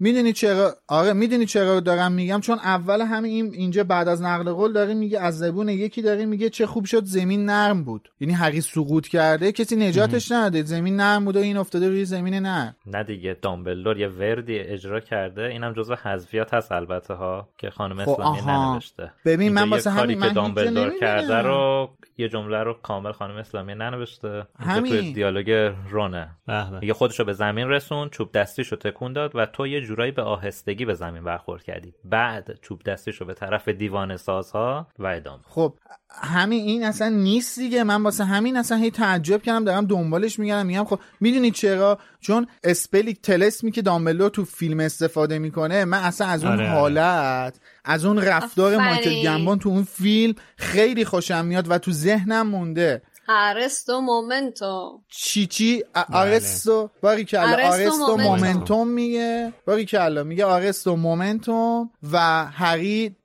می‌دونی چرا؟ آره می‌دونی چرا دارم میگم؟ چون اول همین این اینجا بعد از نقل قول داره میگه از زبون یکی داره میگه چه خوب شد زمین نرم بود. یعنی حقی سقوط کرده کسی نجاتش نده زمین نرم بود و این افتاده روی زمین نرم نه دیگه دامبلدور یه وردی اجرا کرده. اینم جزو حذفیات هست البته ها که خانم خب، اسلامی. ننوشته. ببین، من واسه همین- که من دامبلدور نمی‌بینم. کرده رو یه جمله رو کامل خانم اسلامی ننوشته. همین. دیالوگ رونه به. میگه خودشو به زمین رسون چوب دستیشو تکون داد و تو یه جورایی به آهستگی به زمین برخورد کردی بعد چوب دستیشو به طرف دیوان سازها و ادامه خب همین این اصلا نیست دیگه من واسه همین اصلا هی تعجب کردم دارم دنبالش میگردم میگم خب می‌دونی چرا چون spell یک طلسمی که دامبلدور تو فیلم استفاده می‌کنه من اصلا از اون آره، آره. حالت از اون رفتار. مایکل گمبون تو اون فیلم خیلی خوشم میاد و تو ذهنم مونده Arresto Momentum چی چی؟ ا- Arresto باری Arresto Arresto Momentum. میگه. باری کلا میگه Arresto Momentum و هری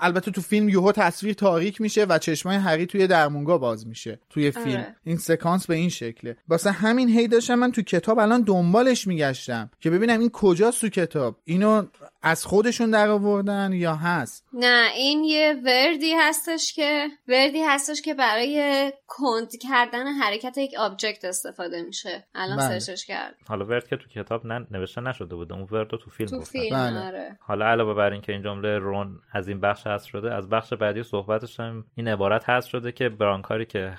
البته تو فیلم یوهو تصویر تاریک میشه و چشمای هری توی درمونگا باز میشه. توی فیلم. آره. این سکانس به این شکله. واسه همین هی داشتم من تو کتاب الان دنبالش میگشتم که ببینم این کجاست تو کتاب. اینو از خودشون در آوردن یا هست؟ نه این یه وردی هستش که وردی هستش که برای کند کردن حرکت یک object استفاده میشه. الان بله. search ش کرد. حالا ورد که تو کتاب نن... نوشته نشده بوده. اون ورد رو تو فیلم تو فیلم بله. آره. حالا علاوه بر اینکه این جمله رون از این بخش هست شده از بخش بعدی صحبتش هم این عبارت هست شده که برانکاری که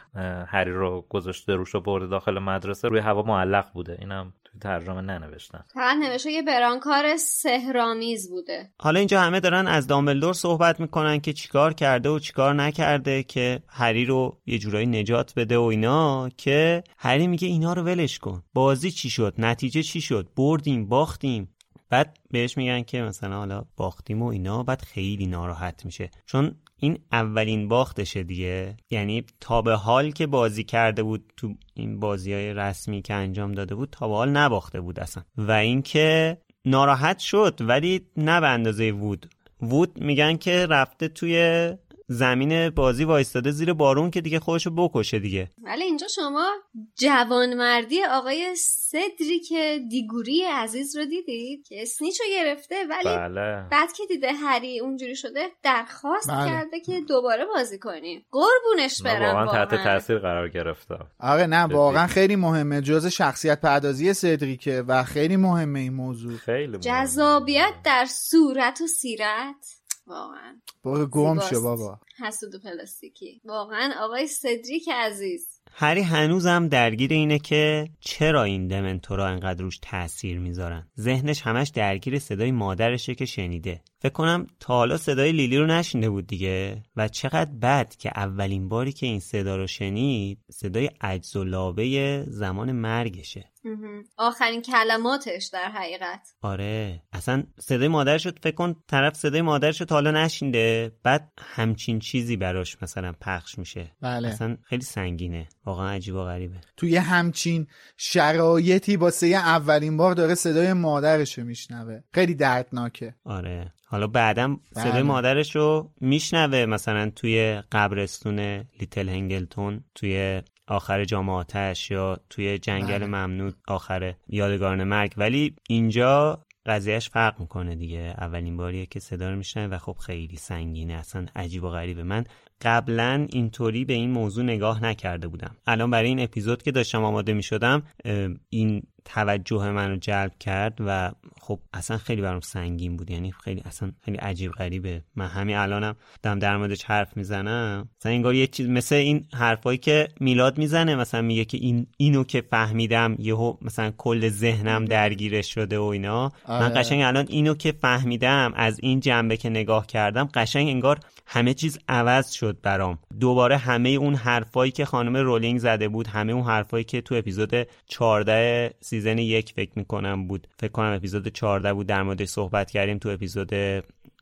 هری رو گذاشته روش و برده داخل مدرسه روی هوا معلق بوده. اینم توی ترجمه ننوشتن. فقط نوشته یه برانکار سهرامیز بوده. حالا اینجا همه دارن از دامبلدور صحبت می‌کنن که چیکار کرده و چیکار نکرده که هری رو یه جورایی نجات بده و اینا که هری میگه اینا رو ولش کن. بازی چی شد؟ نتیجه چی شد؟ بردیم باختیم. بعد بهش میگن که مثلا حالا باختیم و اینا بعد خیلی ناراحت میشه. چون این اولین باختشه دیگه. یعنی تا به حال که بازی کرده بود تو این بازی های رسمی که انجام داده بود تا به حال نباخته بود اصلا. و اینکه ناراحت شد ولی نه به اندازه وود. وود میگن که رفته توی زمین بازی وایستاده زیر بارون که دیگه خودشو بکشه دیگه ولی اینجا شما جوانمردی آقای سدریک دیگوری عزیز رو دیدید که اسنیچو گرفته ولی بله بعد که دیده هری اونجوری شده درخواست بله. کرده که دوباره بازی کنیم قربونش برم واقعا تحت. تاثیر قرار گرفتم آره نه. واقعا خیلی مهمه جز شخصیت پردازی سدریکه و خیلی مهمه این موضوع خیلی مهم. جذابیت در صورت و سیرت واقعا. برو گم. شو بابا. حسود و پلاستیکی. واقعا آقای سدریک عزیز. هری هنوزم درگیر اینه که چرا این دمنتورا انقدر روش تاثیر می‌ذارن؟ ذهنش همش درگیر صدای مادرشه که شنیده. فکر کنم تا حالا صدای لیلی رو نشنیده بود دیگه. و چقدر بد که اولین باری که این صدا رو شنید صدای عجز و لابه زمان مرگشه. آخرین کلماتش در حقیقت. آره. اصلا صدای مادرش رو فکر کن طرف صدای مادرش رو تا حالا نشینده بعد همچین چیزی براش مثلا پخش میشه. بله. اصلا خیلی سنگینه. واقعا عجیب و غریبه. توی همچین شرایطی واسه یه اولین بار داره صدای مادرشو میشنوه. خیلی دردناکه. آره. حالا بعدم صدای بله. مادرش رو میشنوه مثلا توی قبرستون لیتل هنگلتون توی آخر جامعاتش یا توی جنگل بله. ممنوع آخر یادگاران مرگ ولی اینجا قضیهش فرق می‌کنه دیگه اولین باریه که صدا رو میشنوه و خب خیلی سنگینه اصلا عجیب و غریبه من قبلا اینطوری به این موضوع نگاه نکرده بودم الان برای این اپیزود که داشتم آماده می‌شدم این توجه منو جلب کرد و خب اصلا خیلی برام سنگین بود. یعنی خیلی اصلا خیلی عجیب غریبه. من همین الانم دارم در موردش حرف می‌زنم. مثلا انگار یه چیز مثل این حرفایی که میلاد می‌زنه مثلا میگه که این اینو که فهمیدم یهو مثلا کل ذهنم درگیرش شده و اینا. من آره. قشنگ الان اینو که فهمیدم از این جنبه که نگاه کردم قشنگ انگار همه چیز عوض شد برام. دوباره همه اون حرفایی که خانم رولینگ زده بود همه اون حرفایی که تو اپیزود 14 season یک فکر می‌کنم بود. فکر کنم اپیزود 14 بود. در موردش صحبت کردیم تو اپیزود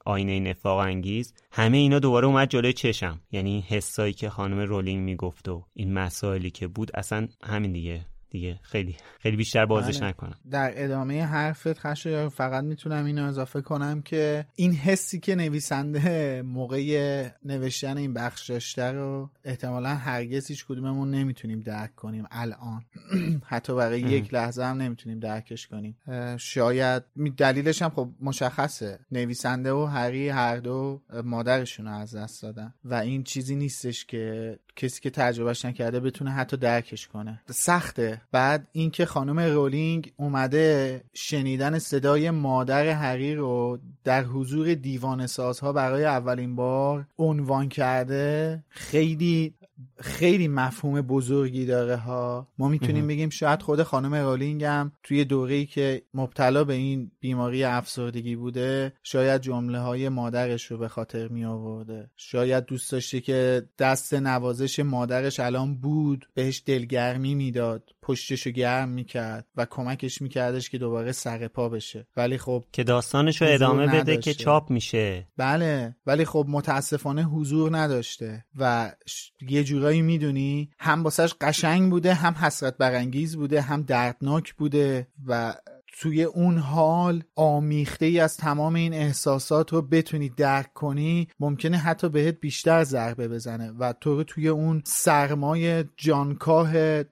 آینه نفاق انگیز. همه اینا دوباره اومد جلوی چشم. یعنی حسایی که خانم رولینگ می‌گفت و این مسائلی که بود اصلا همین دیگه. دیگه. خیلی خیلی بیشتر بازش بله. نکنم. در ادامه حرفت خشایار فقط می‌تونم اینو اضافه کنم که این حسی که نویسنده موقع نوشتن این بخش داشته رو احتمالا هرگز هیچ کدوممون نمی‌تونیم درک کنیم الان. (clears throat) حتی برای. یک لحظه هم نمی‌تونیم درکش کنیم. شاید دلیلش هم خب مشخصه. نویسنده و هری هر دو مادرشون رو از دست دادن و این چیزی نیستش که کسی که تجربهش نکرده بتونه حتی درکش کنه. سخته. بعد اینکه خانم رولینگ اومده شنیدن صدای مادر هری رو در حضور دیوان سازها برای اولین بار عنوان کرده خیلی خیلی مفهوم بزرگی داره ها. ما می‌تونیم. بگیم شاید خود خانم رولینگ هم توی دوره‌ای که مبتلا به این بیماری افسردگی بوده شاید جمله های مادرش رو به خاطر می آورده شاید دوست داشته که دست نوازش مادرش الان بود بهش دلگرمی می‌داد. پشتشو گرم می‌کرد و کمکش میکردش که دوباره سر پا بشه ولی خب که داستانش رو ادامه بده نداشته. که چاپ میشه بله ولی خب متاسفانه حضور نداشته و ش- یه جورایی می‌دونی هم باسش قشنگ بوده هم حسرت برانگیز بوده هم دردناک بوده و توی اون حال آمیخته ای از تمام این احساسات رو بتونی درک کنی ممکنه حتی بهت بیشتر ضربه بزنه و تو رو توی اون سرمای جانکاه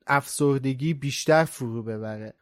افسردگی بیشتر فرو ببره.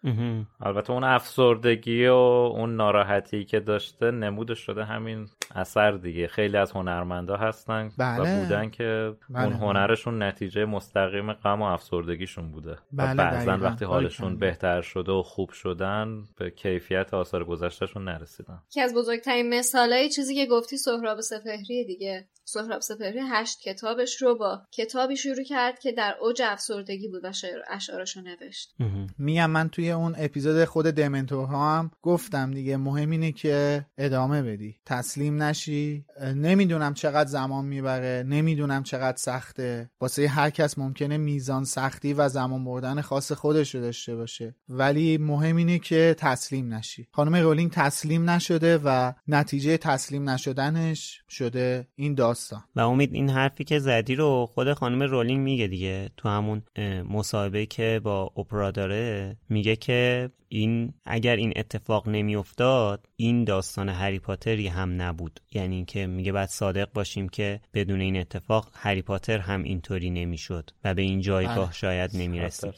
البته اون افسردگی و اون ناراحتی که داشته نمودش شده همین اثر دیگه خیلی از هنرمندا هستن بله. و بودن که بله. اون هنرشون نتیجه مستقیم غم و افسردگیشون بوده بله، و بعضا. وقتی حالشون آره. بهتر شده و خوب شدن به کیفیت آثار گذشتهشون نرسیدن که از بزرگترین مثالای چیزی که گفتی سهراب سپهری دیگه سهراب سپهری هشت کتابش رو با کتابی شروع کرد که در اوج افسردگی بود و شعر اشعارش رو نوشت. میگم من توی اون اپیزود خود دمنتورها هم گفتم دیگه مهم اینه که ادامه بدی تسلیم نشی؟ اه، نمی‌دونم چقدر زمان می‌بره نمی‌دونم چقدر سخته. واسه هر کس ممکنه میزان سختی و زمان بردن خاص خودش رو داشته باشه. ولی مهم اینه که تسلیم نشی. خانم رولینگ تسلیم نشده و نتیجه تسلیم نشدنش شده این داستان. و امید این حرفی که زدی رو خود خانم رولینگ میگه دیگه تو همون مصاحبه که با اپرا داره میگه که این اگر این اتفاق نمیافتاد این داستان هری پاتری هم نبود. یعنی اینکه میگه باید صادق باشیم که بدون این اتفاق هری پاتر هم اینطوری نمی‌شد و به این جایگاه بله. شاید نمی‌رسید.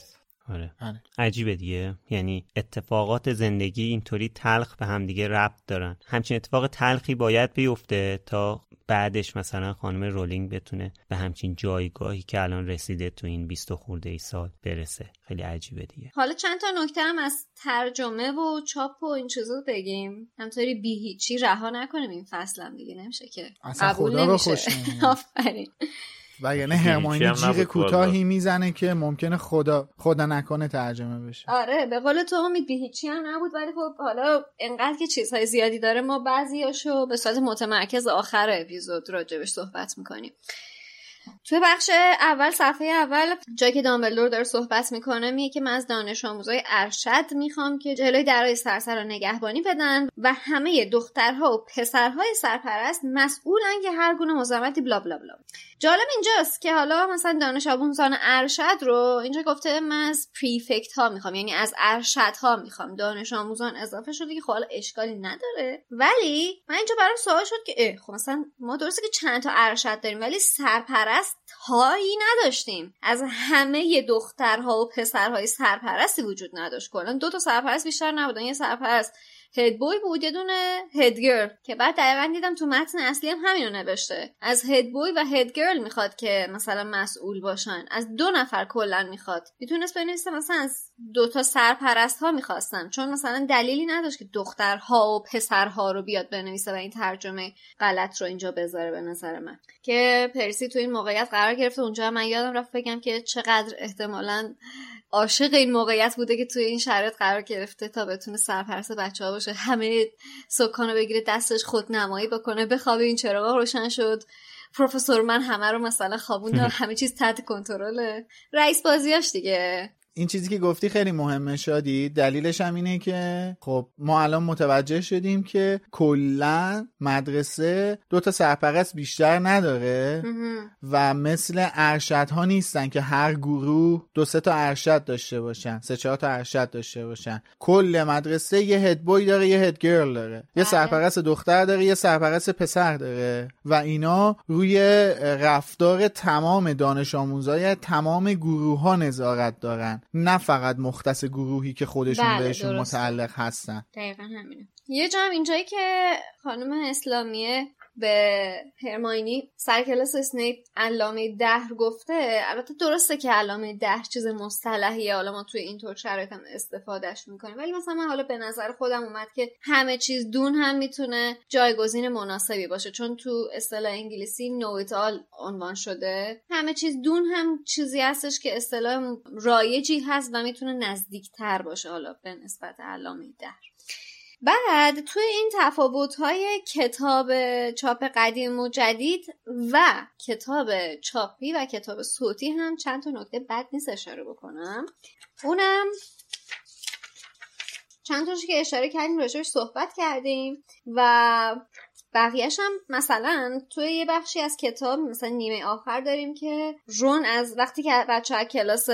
آره. بله. عجیبه دیگه. یعنی اتفاقات زندگی اینطوری تلخ به هم دیگه ربط دارن. همچین اتفاق تلخی باید بیفته تا بعدش مثلا خانم رولینگ بتونه به همچین جایگاهی که الان رسیده تو این 20 خورده ای سال برسه خیلی عجیبه دیگه حالا چند تا نکته هم از ترجمه و چاپ و این چیزا بگیم همطوری بی هیچی رها نکنیم این فصلم دیگه نمیشه که اصلا قبول خدا رو. خوش. (laughs) آفرین وگرنه هیچی هرماینی هم جیغ کوتاهی می‌زنه که ممکنه خدا خدا نکنه ترجمه بشه. آره به قول تو امید بی هیچی هم نبود ولی خب حالا انقدر که چیزهای زیادی داره ما بعضیاشو به صورت متمرکز آخر اپیزود راجبش صحبت می‌کنیم. توی بخش اول صفحه اول جایی که دامبلدور داره صحبت می‌کنه میگه که من از دانش آموزای ارشد می‌خوام که جلوی درای سرسر رو نگهبانی بدن و همه دخترها و پسرهای سرپرست مسئولن که هر گونه مزاحمتی بلا بلا بلا. جالب اینجاست که حالا مثلا دانش آموزان ارشد رو اینجا گفته من از پریفکت ها می‌خوام یعنی از ارشد ها می‌خوام. دانش آموزان اضافه شده که خب اشکالی نداره. ولی من اینجا برام سوال شد که اه خب مثلا ما درسته که چند تا ارشد داریم ولی سرپرست هایی نداشتیم. از همه دخترها و پسرهای سرپرستی وجود نداشت کلا. دو تا سرپرست بیشتر نبودن. یه سرپرست هدبوی بود یه دونه هدگرل که بعد دقیقا دیدم تو متن اصلی هم همینو نوشته. از هدبوی و هدگرل می‌خواد که مثلا مسئول باشن. از دو نفر کلا می‌خواد. می‌تونست بنویسه مثلا از دو تا سرپرست ها می‌خواستن. چون مثلا دلیلی نداشت که دخترها و پسرها رو بیاد بنویسه و این ترجمه غلط رو اینجا بذاره به نظر من. که پرسی تو این موقعیت قرار گرفته. اونجا من یادم رفت بگم که چقدر احتمالا عاشق این موقعیت بوده که توی این شرایط قرار گرفته تا بتونه سرپرست بچه همه سکان رو بگیره دستش خود نمایی بکنه بخوابه این چراغ روشن شد. پروفسور من همه رو مثلا خوابوند (laughs) همه چیز تحت کنترله. رئیس بازیاش دیگه. این چیزی که گفتی خیلی مهمه شادی. دلیلش هم اینه که خب ما الان متوجه شدیم که کلا مدرسه دو تا سرپرست بیشتر نداره و مثل ارشدها نیستن که هر گروه دو سه تا ارشد داشته باشن سه چهار تا ارشد داشته باشن. کل مدرسه یه هدبوی داره یه هدگرل داره. یه سرپرست دختر داره یه سرپرست پسر داره. و اینا روی رفتار تمام دانش آموزای تمام گروه ها نظارت دارن. نه فقط مختص گروهی که خودشون بله، بهشون درسته. متعلق هستن دقیقا همینه یه جا هم اینجایی که خانم اسلامیه به هرماینی سر کلاس اسنیپ علامه دهر گفته. البته درسته که علامه دهر چیز مصطلحیه. حالا ما توی اینطور شرایط هم استفادهش می‌کنیم. ولی مثلا من حالا به نظر خودم اومد که همه چیز دون هم می‌تونه جایگزین مناسبی باشه. چون تو اصطلاح انگلیسی all عنوان شده. همه چیز دون هم چیزی هستش که اصطلاح رایجی هست و می‌تونه نزدیکتر باشه حالا به نسبت علامه دهر. بعد توی این تفاوت های کتاب چاپ قدیم و جدید و کتاب چاپی و کتاب صوتی هم چند تا نکته بد نیست اشاره بکنم. اونم چند تاشو که اشاره کردیم راجبش صحبت کردیم و بقیهش هم مثلا توی یه بخشی از کتاب مثلا نیمه آخر داریم که رون از وقتی که بچه ها کلاس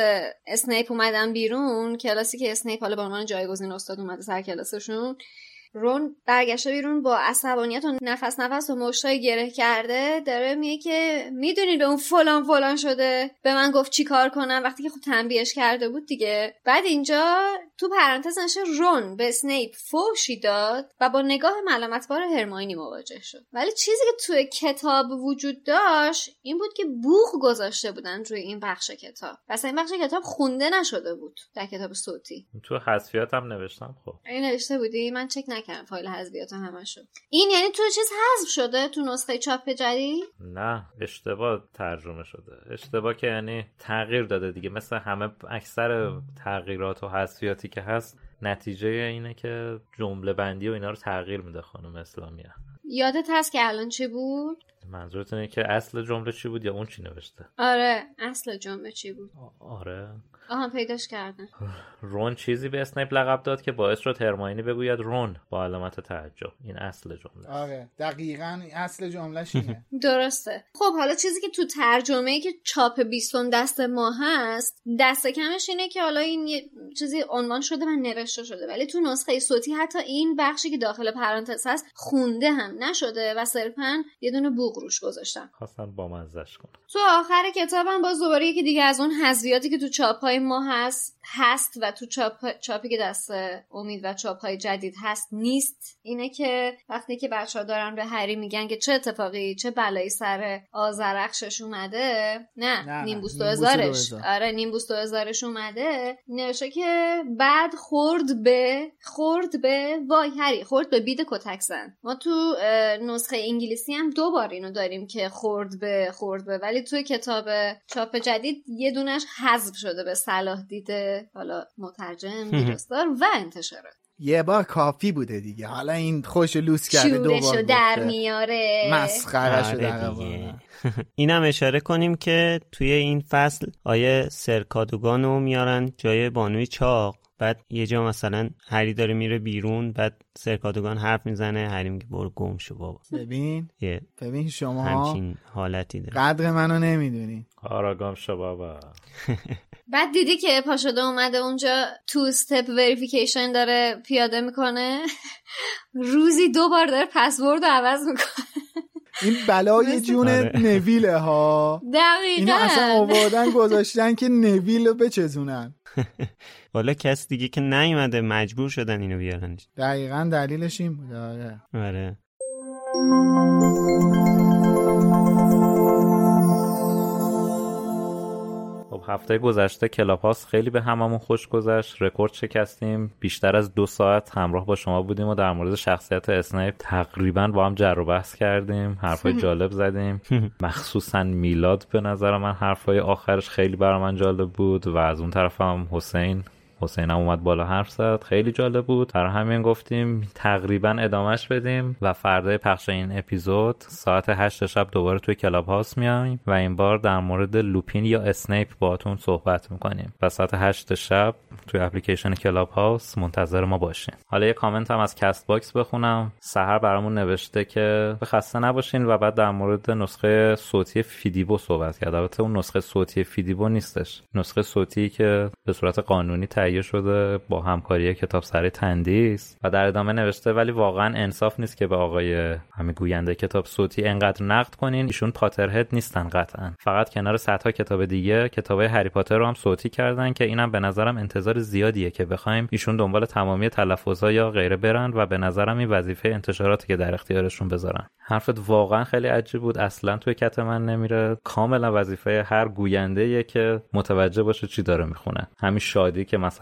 اسنیپ اومدن بیرون کلاسی که اسنیپ حالا به عنوان جایگزین استاد اومده سر کلاسشون رون برگشته بیرون با عصبانیت و نفس نفس و مشتای گره کرده داره میگه که می‌دونید به اون فلان فلان شده به من گفت چی کار کنم؟ وقتی که خود تنبیهش کرده بود دیگه. بعد اینجا تو پرانتز نشه رون به اسنیپ فوشی داد و با نگاه ملامتبار هرماینی مواجه شد. ولی چیزی که توی کتاب وجود داشت این بود که بوخ گذاشته بودن روی این بخش کتاب. پس این بخش کتاب خونده نشده بود در کتاب صوتی. تو حذفیات هم نوشتم خب. این نوشته بودی؟ من چک نکردم فایل حذفیات همشو. این یعنی تو چیز حذف شده؟ تو نسخه چاپ جدید؟ نه اشتباه ترجمه شده. اشتباه که یعنی تغییر داده دیگه. مثل همه اکثر تغییرات و حذفیاتی که هست نتیجه اینه که جمله بندی و اینا رو تغییر میده خانم اسلامیه. یادت هست که الان چی بود؟ منظورتون اینه که اصل جمله چی بود یا اون چی نوشته؟ آره اصل جمله چی بود؟ آره. آها پیداش کردم. رون چیزی به اسنیپ لقب داد که باعث شد هرماینی بگوید رون با علامت تعجب. این اصل جمله آره دقیقا اصل جملهش اینه. (laughs) درسته. خب حالا چیزی که تو ترجمه که چاپ بیستون دست ما هست دست کمش اینه که حالا این یه چیزی عنوان شده و نوشته شده. ولی تو نسخه صوتی حتی این بخشی که داخل پرانتز هست خونده هم نشده و صرفا یه دونه بوق روش گذاشتن خواستن با مزش کنن تو آخر کتابم باز دوباره یکی دیگه از اون حذفیاتی که تو چاپ های ما هست هست و تو چاپ چاپی که دست امید و چاپ های جدید هست نیست. اینه که وقتی که بچه ها دارن به هری میگن که چه اتفاقی چه بلایی سر آزرخشش اومده نه, نه، نیمبوس دو هزارش. 2000. آره نیمبوس دو هزارش اومده. نوشته که بعد خورد به خورد به وای هری خورد به بید کتک زن. ما تو نسخه انگلیسی هم دو بار اینو داریم که خورد به خورد به. ولی توی کتاب چاپ جدید یه دونش حذف شده به صلاح دیده حالا مترجم ویراستار و انتشارات یه بار کافی بوده دیگه. حالا این خوش لوس کرده دو بار شورشو در. میاره. مسخرشو آره در دیگه. (laughs) اینم اشاره کنیم که توی این فصل آیه سرکادوگان رو میارن جای بانوی چاق. بعد یه جا مثلا هری داره میره بیرون بعد سرکادوگان حرف می‌زنه هری میگه برو گم شو بابا. ببین ببین شما همچین حالتی داره. قدر منو نمی‌دونی. آراگام شو بابا. (laughs) بعد دیدی که پاشده اومده اونجا تو استپ وریفیکیشن داره پیاده می‌کنه؟ (laughs) روزی دو بار داره پسورد رو عوض می‌کنه. این بلای جون آره. نویله ها. دقیقا. اینو اصلا آوردن گذاشتن که نویل رو بچزونن. (laughs) حالا کس دیگه که نیومده مجبور شدن اینو بیارنش دقیقا دلیلش این بود آره. آره. خب هفته گذشته کلاب هاوس خیلی به هممون خوش گذشت. رکورد شکستیم. بیشتر از دو ساعت همراه با شما بودیم و در مورد شخصیت اسنیپ تقریبا با هم جر و بحث کردیم. حرفای (laughs) جالب زدیم. (laughs) مخصوصا میلاد به نظر من حرفای آخرش خیلی برای من جالب بود و از اون طرف هم حسین. حسین هم اومد بالا حرف زد. خیلی جالب بود. برای همین گفتیم تقریبا ادامهش بدیم و فردای پخش این اپیزود ساعت هشت شب دوباره توی کلاب هاوس میایم و این بار در مورد لوپین یا اسنیپ باتون صحبت می‌کنیم. و ساعت هشت شب توی اپلیکیشن کلاب هاوس منتظر ما باشین. حالا یه کامنت هم از کست باکس بخونم. سحر برامون نوشته که خسته نباشین و بعد در مورد نسخه صوتی فیدیبو صحبت کرد. البته اون نسخه صوتی فیدیبو نیستش. نسخه صوتی که به صورت قانونی تهیه شده با همکاری کتابسرای تندیس و در ادامه نوشته ولی واقعا انصاف نیست که به آقای همین گوینده کتاب صوتی انقدر نقد کنین. ایشون Potterhead نیستن قطعا. فقط کنار صدها کتاب دیگه کتاب هری پاتر رو هم صوتی کردن که اینم به نظرم انتظار زیادیه که بخوایم ایشون دنبال تمامی تلفظها یا غیره برن و به نظرم این وظیفه انتشاراتی که در اختیارشون بذارن. حرفت واقعا خیلی عجیب بود. اصلا توی کت من نمیره. کاملا وظیفه هر گوینده که متوجه باشه چی داره می‌خونه. همین شادی که مثلا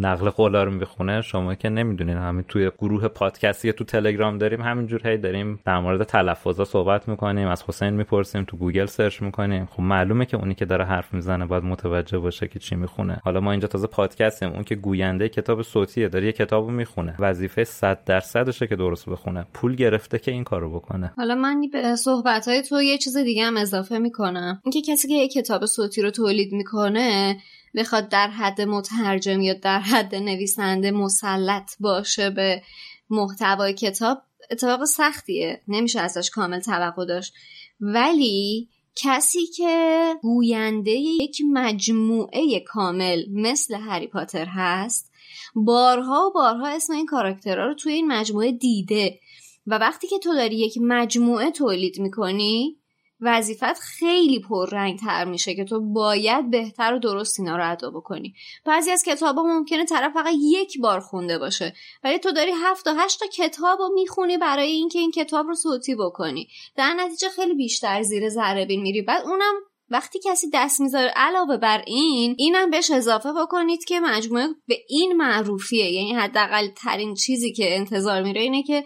نقل قولا رو می‌خونه شما که نمی‌دونین همین توی گروه پادکستی تو تلگرام داریم همینجور هی داریم در مورد تلفظا صحبت می‌کنیم از حسین می‌پرسیم تو گوگل search می‌کنیم. خب معلومه که اونی که داره حرف می‌زنه باید متوجه باشه که چی می‌خونه. حالا ما اینجا تازه پادکستیم اون که گوینده کتاب صوتیه داره یه کتابو می‌خونه. وظیفه 100 درصدشه که درست بخونه. پول گرفته که این کارو بکنه. حالا من به صحبت های تو یه چیز دیگه هم اضافه می‌کنم. اینکه کسی که یه کتاب صوتی رو تولید می‌کنه بخواد در حد مترجم یا در حد نویسنده مسلط باشه به محتوای کتاب اتفاق سختیه. نمیشه ازش کامل توقع داشت. ولی کسی که گوینده یک مجموعه کامل مثل هری پاتر هست بارها و بارها اسم این کاراکترها رو توی این مجموعه دیده. و وقتی که تو داری یک مجموعه تولید می‌کنی وظیفت خیلی پررنگ تر میشه که تو باید بهتر و درست اینا رو ادا بکنی. بعضی از کتاب ها ممکنه طرف فقط یک بار خونده باشه ولی تو داری هفت تا هشت تا کتاب رو می‌خونی برای اینکه این کتاب رو صوتی بکنی. در نتیجه خیلی بیشتر زیر ذره بین میری. بعد اونم وقتی کسی دست می‌ذاره علاوه بر این اینم بهش اضافه بکنید که مجموعه به این معروفیه. یعنی حداقل ترین چیزی که انتظار میره اینه که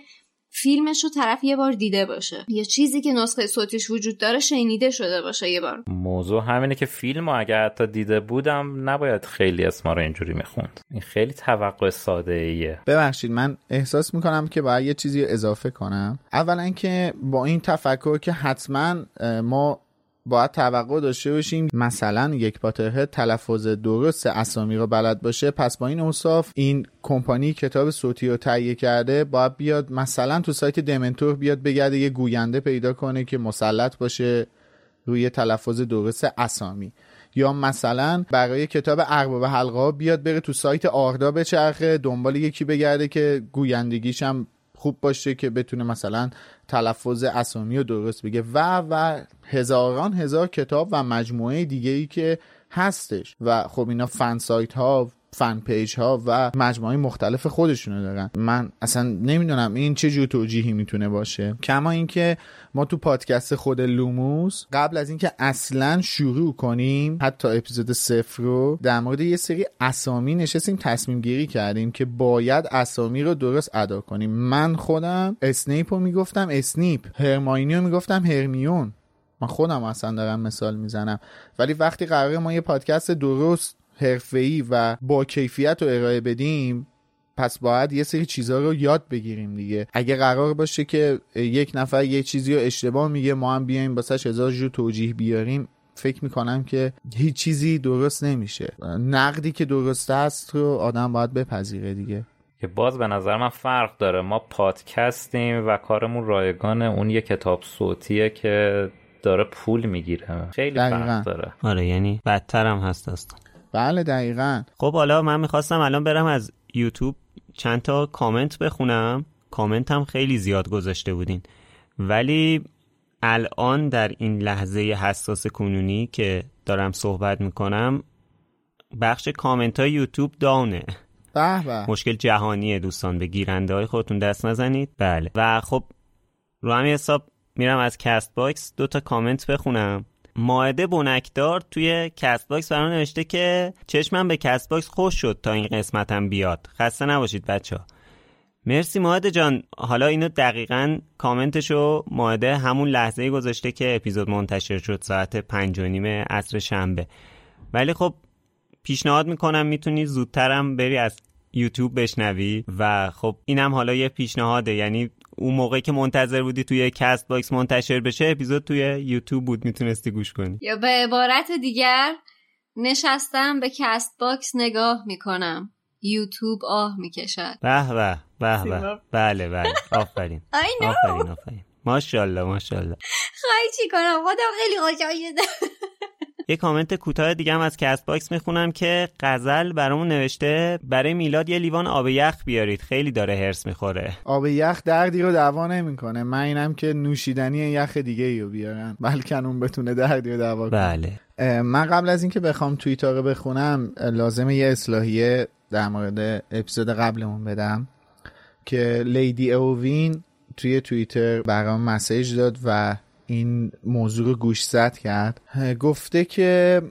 فیلمش رو طرف یه بار دیده باشه. یه چیزی که نسخه صوتیش وجود داره شنیده شده باشه یه بار. موضوع همینه که فیلم رو اگر حتی دیده بودم نباید خیلی اسما رو اینجوری می‌خوند. این خیلی توقع ساده ایه ببخشید من احساس می‌کنم که باید یه چیزی اضافه کنم. اولا که با این تفکر که حتما ما باید توقع داشته باشیم مثلا یک پاترهد تلفظ درست اسامی رو بلد باشه. پس با این اوصاف این کمپانی کتاب صوتی رو تهیه کرده باید بیاد مثلا تو سایت دمنتور بیاد بگرده یه گوینده پیدا کنه که مسلط باشه روی تلفظ درست اسامی. یا مثلا برای کتاب ارباب حلقه بیاد بره تو سایت آردا بچرخه دنبال یکی بگرده که گویندگیش هم خوب باشه که بتونه مثلا تلفظ اسامی رو درست بگه. و و هزاران هزار کتاب و مجموعه دیگه ای که هستش. و خب اینا فن سایت ها فن پیج ها و مجموعه مختلف خودشونو دارن. من اصلا نمی‌دونم این چه جور توجیهی می‌تونه باشه. کما اینکه ما تو پادکست خود لوموس قبل از اینکه اصلا شروع کنیم حتی اپیزود صفر رو در مورد یه سری اسامی نشستیم تصمیم گیری کردیم که باید اسامی رو درست ادا کنیم. من خودم اسنیپ رو می‌گفتم اسنیپ. هرماینی رو می‌گفتم هرمیون. من خودم اصلا دارم مثال می‌زنم. ولی وقتی قرار ما یه پادکست درست حرفه‌ای و با کیفیت رو ارائه بدیم پس باید یه سری چیزها رو یاد بگیریم دیگه. اگه قرار باشه که یک نفر یه چیزی رو اشتباه میگه ما هم بیایم واسش هزار جور توجیه بیاریم. فکر می‌کنم که هیچ چیزی درست نمیشه. نقدی که درست است رو آدم باید بپذیره دیگه. که باز به نظر من فرق داره. ما پادکستیم و کارمون رایگان اون یه کتاب صوتیه که داره پول می‌گیره. خیلی فرق داره. آره یعنی بدتر هم هست است بله دقیقا. خب حالا من می‌خواستم الان برم از یوتیوب چند تا کامنت بخونم. کامنت هم خیلی زیاد گذاشته بودین. ولی الان در این لحظه حساس کنونی که دارم صحبت می‌کنم بخش کامنت های یوتیوب down ه. به به. مشکل جهانیه دوستان به گیرنده های خودتون دست نزنید. بله. و خب رو همین حساب میرم از کست باکس دو تا کامنت بخونم. مائده بنکدار توی کست باکس برام نوشته که چشمم به کست باکس خوش شد تا این قسمتم بیاد. خسته نباشید بچه مرسی ماهده جان. حالا اینو دقیقا کامنتشو ماهده همون لحظه گذاشته که اپیزود منتشر شد ساعت پنج و نیم عصر شنبه. ولی خب پیشنهاد می‌کنم می‌تونی زودترم بری از یوتیوب بشنوی و خب اینم حالا یه پیشنهاده. یعنی اون موقعی که منتظر بودی توی Castbox منتشر بشه اپیزود توی یوتیوب بود می‌تونستی گوش کنی. یا به عبارت دیگر نشستم به Castbox نگاه می‌کنم. یوتیوب آه می‌کشد. به به به به. بله بله. آفرین. (laughs) آفرین آفرین. ماشاءالله ماشاءالله. خواهی چی کنم؟ خودم خیلی خوشحال شدم یه کامنت کوتاه دیگه هم از Castbox می‌خونم که غزل برامون نوشته برای میلاد یه لیوان آب یخ بیارید. خیلی داره حرص می‌خوره. آب یخ دردی رو دوا نمی‌کنه. من اینم که نوشیدنی یخ دیگه ای رو بیارن. بلکه اون بتونه دردی رو دوا کنه. بله. من قبل از اینکه بخوام توییتر رو بخونم لازمه یه اصلاحیه در مورد اپیزود قبلمون بدم که لیدی اووین توی توییتر برام مسیج داد و این موضوع رو گوش زد کرد. گفته که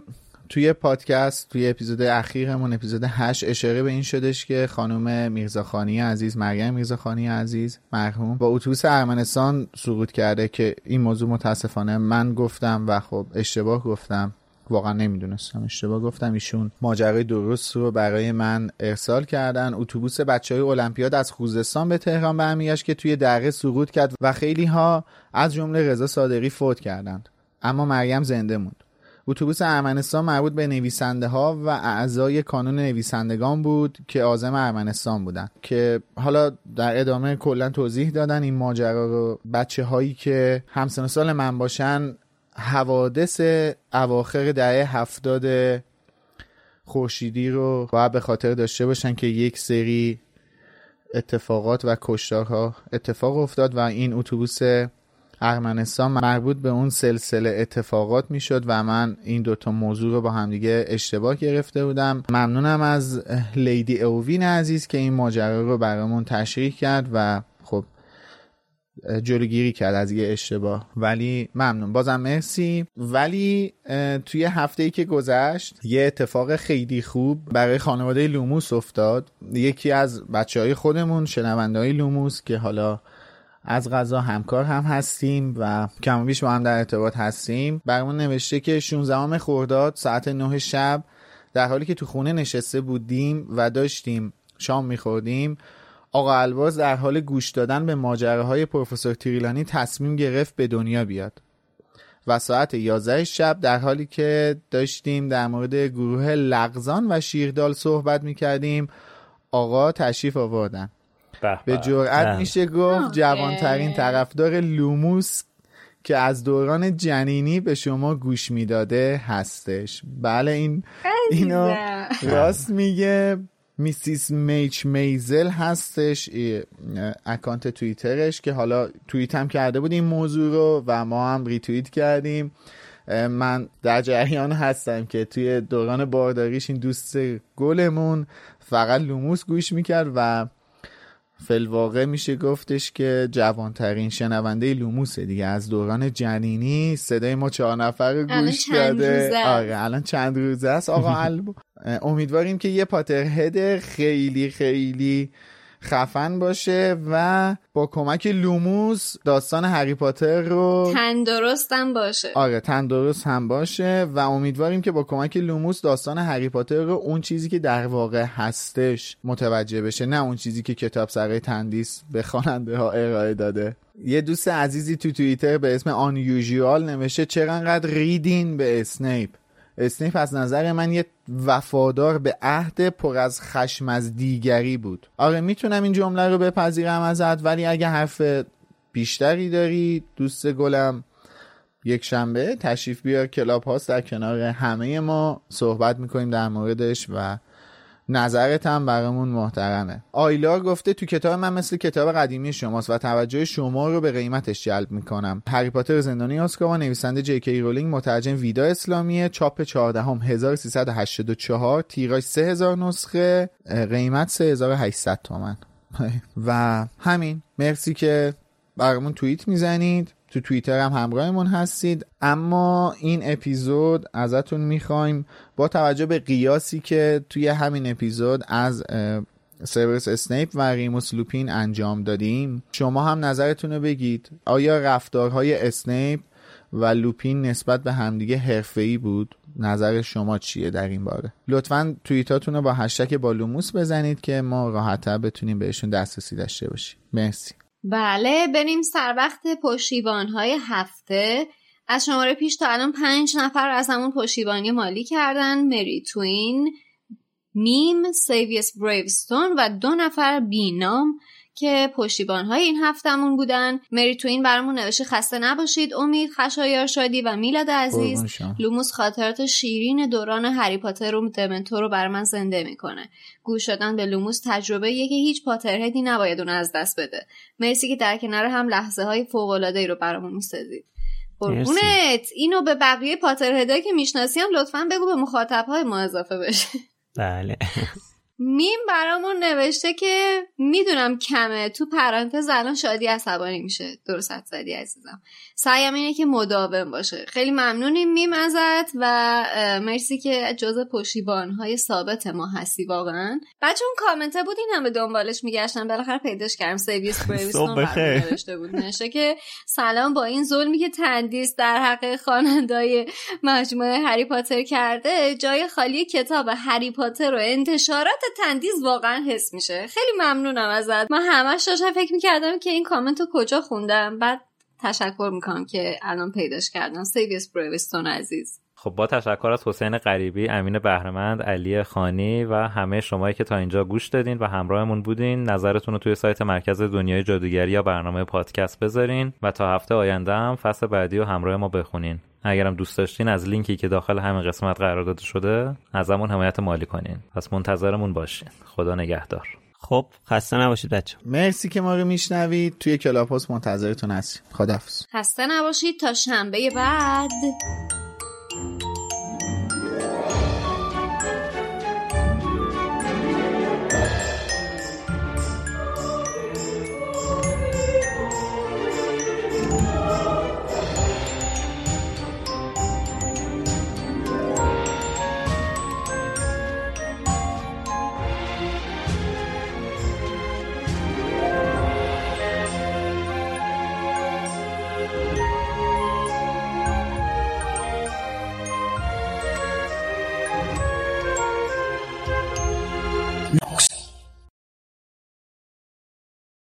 توی پادکست توی اپیزود اخیرمون اپیزود 8 اشاره به این شدش که خانم میرزاخانی عزیز مریم میرزاخانی عزیز مرحوم با اتوبوس ارمنستان سقوط کرده که این موضوع متاسفانه من گفتم و خب اشتباه گفتم. واقعا نمی‌دونستم اشتباه گفتم. ایشون ماجرای درست رو برای من ارسال کردن. اتوبوس بچه های المپیاد از خوزستان به تهران برمیگشت که توی دره سقوط کرد و خیلی ها از جمله رضا صادقی فوت کردند. اما مریم زنده موند. اتوبوس ارمنستان مربوط به نویسنده ها و اعضای کانون نویسندگان بود که عازم ارمنستان بودن که حالا در ادامه کلا توضیح دادن این ماجرا رو. بچه هایی که همسن سال من باشن حوادث اواخر دهه هفتاد خورشیدی رو باید به خاطر داشته باشن که یک سری اتفاقات و کشتارها اتفاق افتاد و این اتوبوس ارمنستان مربوط به اون سلسله اتفاقات می‌شد و من این دوتا موضوع رو با همدیگه اشتباه گرفته بودم. ممنونم از لیدی اووین عزیز که این ماجرا رو برامون تشریح کرد و جلوگیری کرد از یه اشتباه. ولی ممنون. بازم مرسی. ولی توی هفته ای که گذشت یه اتفاق خیلی خوب برای خانواده لوموس افتاد. یکی از بچه های خودمون شنونده های لوموس که حالا از قضا همکار هم هستیم و کم بیش با هم در ارتباط هستیم. برامون نوشته که 16 خرداد ساعت 9 شب در حالی که تو خونه نشسته بودیم و داشتیم شام میخوردیم. آقا الواز در حال گوش دادن به ماجراهای پروفسور تریلانی تصمیم گرفت به دنیا بیاد. و ساعت 11 شب در حالی که داشتیم در مورد گروه لغزان و شیردال صحبت می‌کردیم آقا تشریف آوردن. به جرأت میشه گفت جوانترین طرفدار لوموس که از دوران جنینی به شما گوش می‌داده هستش. بله این اینو راست میگه. Mrs. Midge Maisel هستش اکانت توییترش که حالا توییت هم کرده بود این موضوع رو و ما هم ریتوییت کردیم. من در جریان هستم که توی دوران بارداریش این دوست گلمون فقط لوموس گوش می‌کرد و فی‌الواقع میشه گفتش که جوانترین شنونده لوموسه دیگه. از دوران جنینی صدای ما چهار نفر گوش کرده آره الان چند روزه است. آقا (laughs) امیدواریم که یه Potterhead خیلی خیلی خفن باشه و با کمک لوموس داستان هری پاتر رو تندرست هم باشه. آره تندرست هم باشه و امیدواریم که با کمک لوموس داستان هری پاتر رو اون چیزی که در واقع هستش متوجه بشه نه اون چیزی که کتاب سرای تندیس به خواننده ها ارائه داده. یه دوست عزیزی تو توییتر به اسم Unusual نوشته چرا انقدر ریدین به اسنیپ. اسنیپ از نظر من یه وفادار به عهد پر از خشم از دیگری بود. آره می‌تونم این جمله رو بپذیرم ازت ولی اگه حرف بیشتری داری دوست گلم یک شنبه تشریف بیار کلاب هاست در کنار همه ما صحبت می‌کنیم در موردش و نظرت هم برامون محترمه. آیلا گفته تو کتاب من مثل کتاب قدیمی شماست و توجه شما رو به قیمتش جلب می‌کنم. هری پاتر زندانی آسکابان نویسنده جی کی رولینگ مترجم ویدا اسلامیه چاپ 14 هم 1384 تیراژ 3000 نسخه قیمت 3800 تومن. (laughs) و همین. مرسی که برامون توییت می‌زنید. تو توییتر هم همراهمون هستید. اما این اپیزود ازتون می‌خوایم با توجه به قیاسی که توی همین اپیزود از سیورس اسنیپ و ریموس لوپین انجام دادیم شما هم نظرتون رو بگید. آیا رفتارهای اسنیپ و لوپین نسبت به همدیگه حرفه‌ای بود؟ نظر شما چیه در این باره؟ لطفا توییتاتون رو با هشتگ بالوموس بزنید که ما راحتتر بتونیم بهشون دسترسی داشته باشیم. مرسی. بله بریم سر وقت پشتیبان های هفته. از شماره پیش تا الان پنج نفر ازمون پشتیبانی مالی کردن مری توین میم سیویس بریوستون و دو نفر بی‌نام. که پشتیبان های این هفتمون بودن. مری توین برامون نوشته خسته نباشید امید خشایار شادی و میلاد عزیز. لوموس خاطرات شیرین دوران هری پاتر و دمنتور رو بر من زنده می‌کنه. گوش دادن به لوموس تجربه یه که هیچ Potterhead ی نباید اون از دست بده. مرسی که در کنار هم لحظه های فوق العاده ای رو برامون می‌سازید. قربونت. اینو به بقیه Potterhead ایی که می‌شناسیم لطفا بگو به مخاطب های ما اضافه بشه. بله. میم برامون نوشته که می‌دونم کمه. تو پرانتز الان شادی عصبانی میشه. درست زدی عزیزم. سعیم اینه که مداوم باشه. خیلی ممنونیم میم ازت و مرسی که جز پشتیبان های ثابت ما هستی واقعا. بچه اون کامنته بود این همه دنبالش میگشتن. بالاخره پیداش کردم. سیویس بریویستون نوشته بود. نوشته که سلام با این ظلمی که تندیس در حق خوانندای مجموعه هری پاتر کرده. جای خالی کتاب هری پاتر و انتشارات تندیس واقعا حس میشه. خیلی ممنونم ازت. من همش داشتم فکر می‌کردم که این کامنت رو کجا خوندم. بعد تشکر می‌کنم که الان پیداش کردم. سیویس برویستون عزیز. خب با تشکر از حسین غریبی، امین بهرمند، علی خانی و همه شمایی که تا اینجا گوش دادین و همراهمون بودین نظرتون رو توی سایت مرکز دنیای جادوگری یا برنامه پادکست بذارین و تا هفته آینده هم فصل بعدی و همراه ما بخونین. اگرم دوست داشتین از لینکی که داخل همین قسمت قرار داده شده ازمون حمایت مالی کنین. پس منتظرمون باشین. خدا نگهدار. خب خسته نباشید بچه مرسی که ما رو میشنوید. توی کلاپوس منتظرتون هستیم. خدافظ خسته نباشید. تا شنبه بعد. Thank you.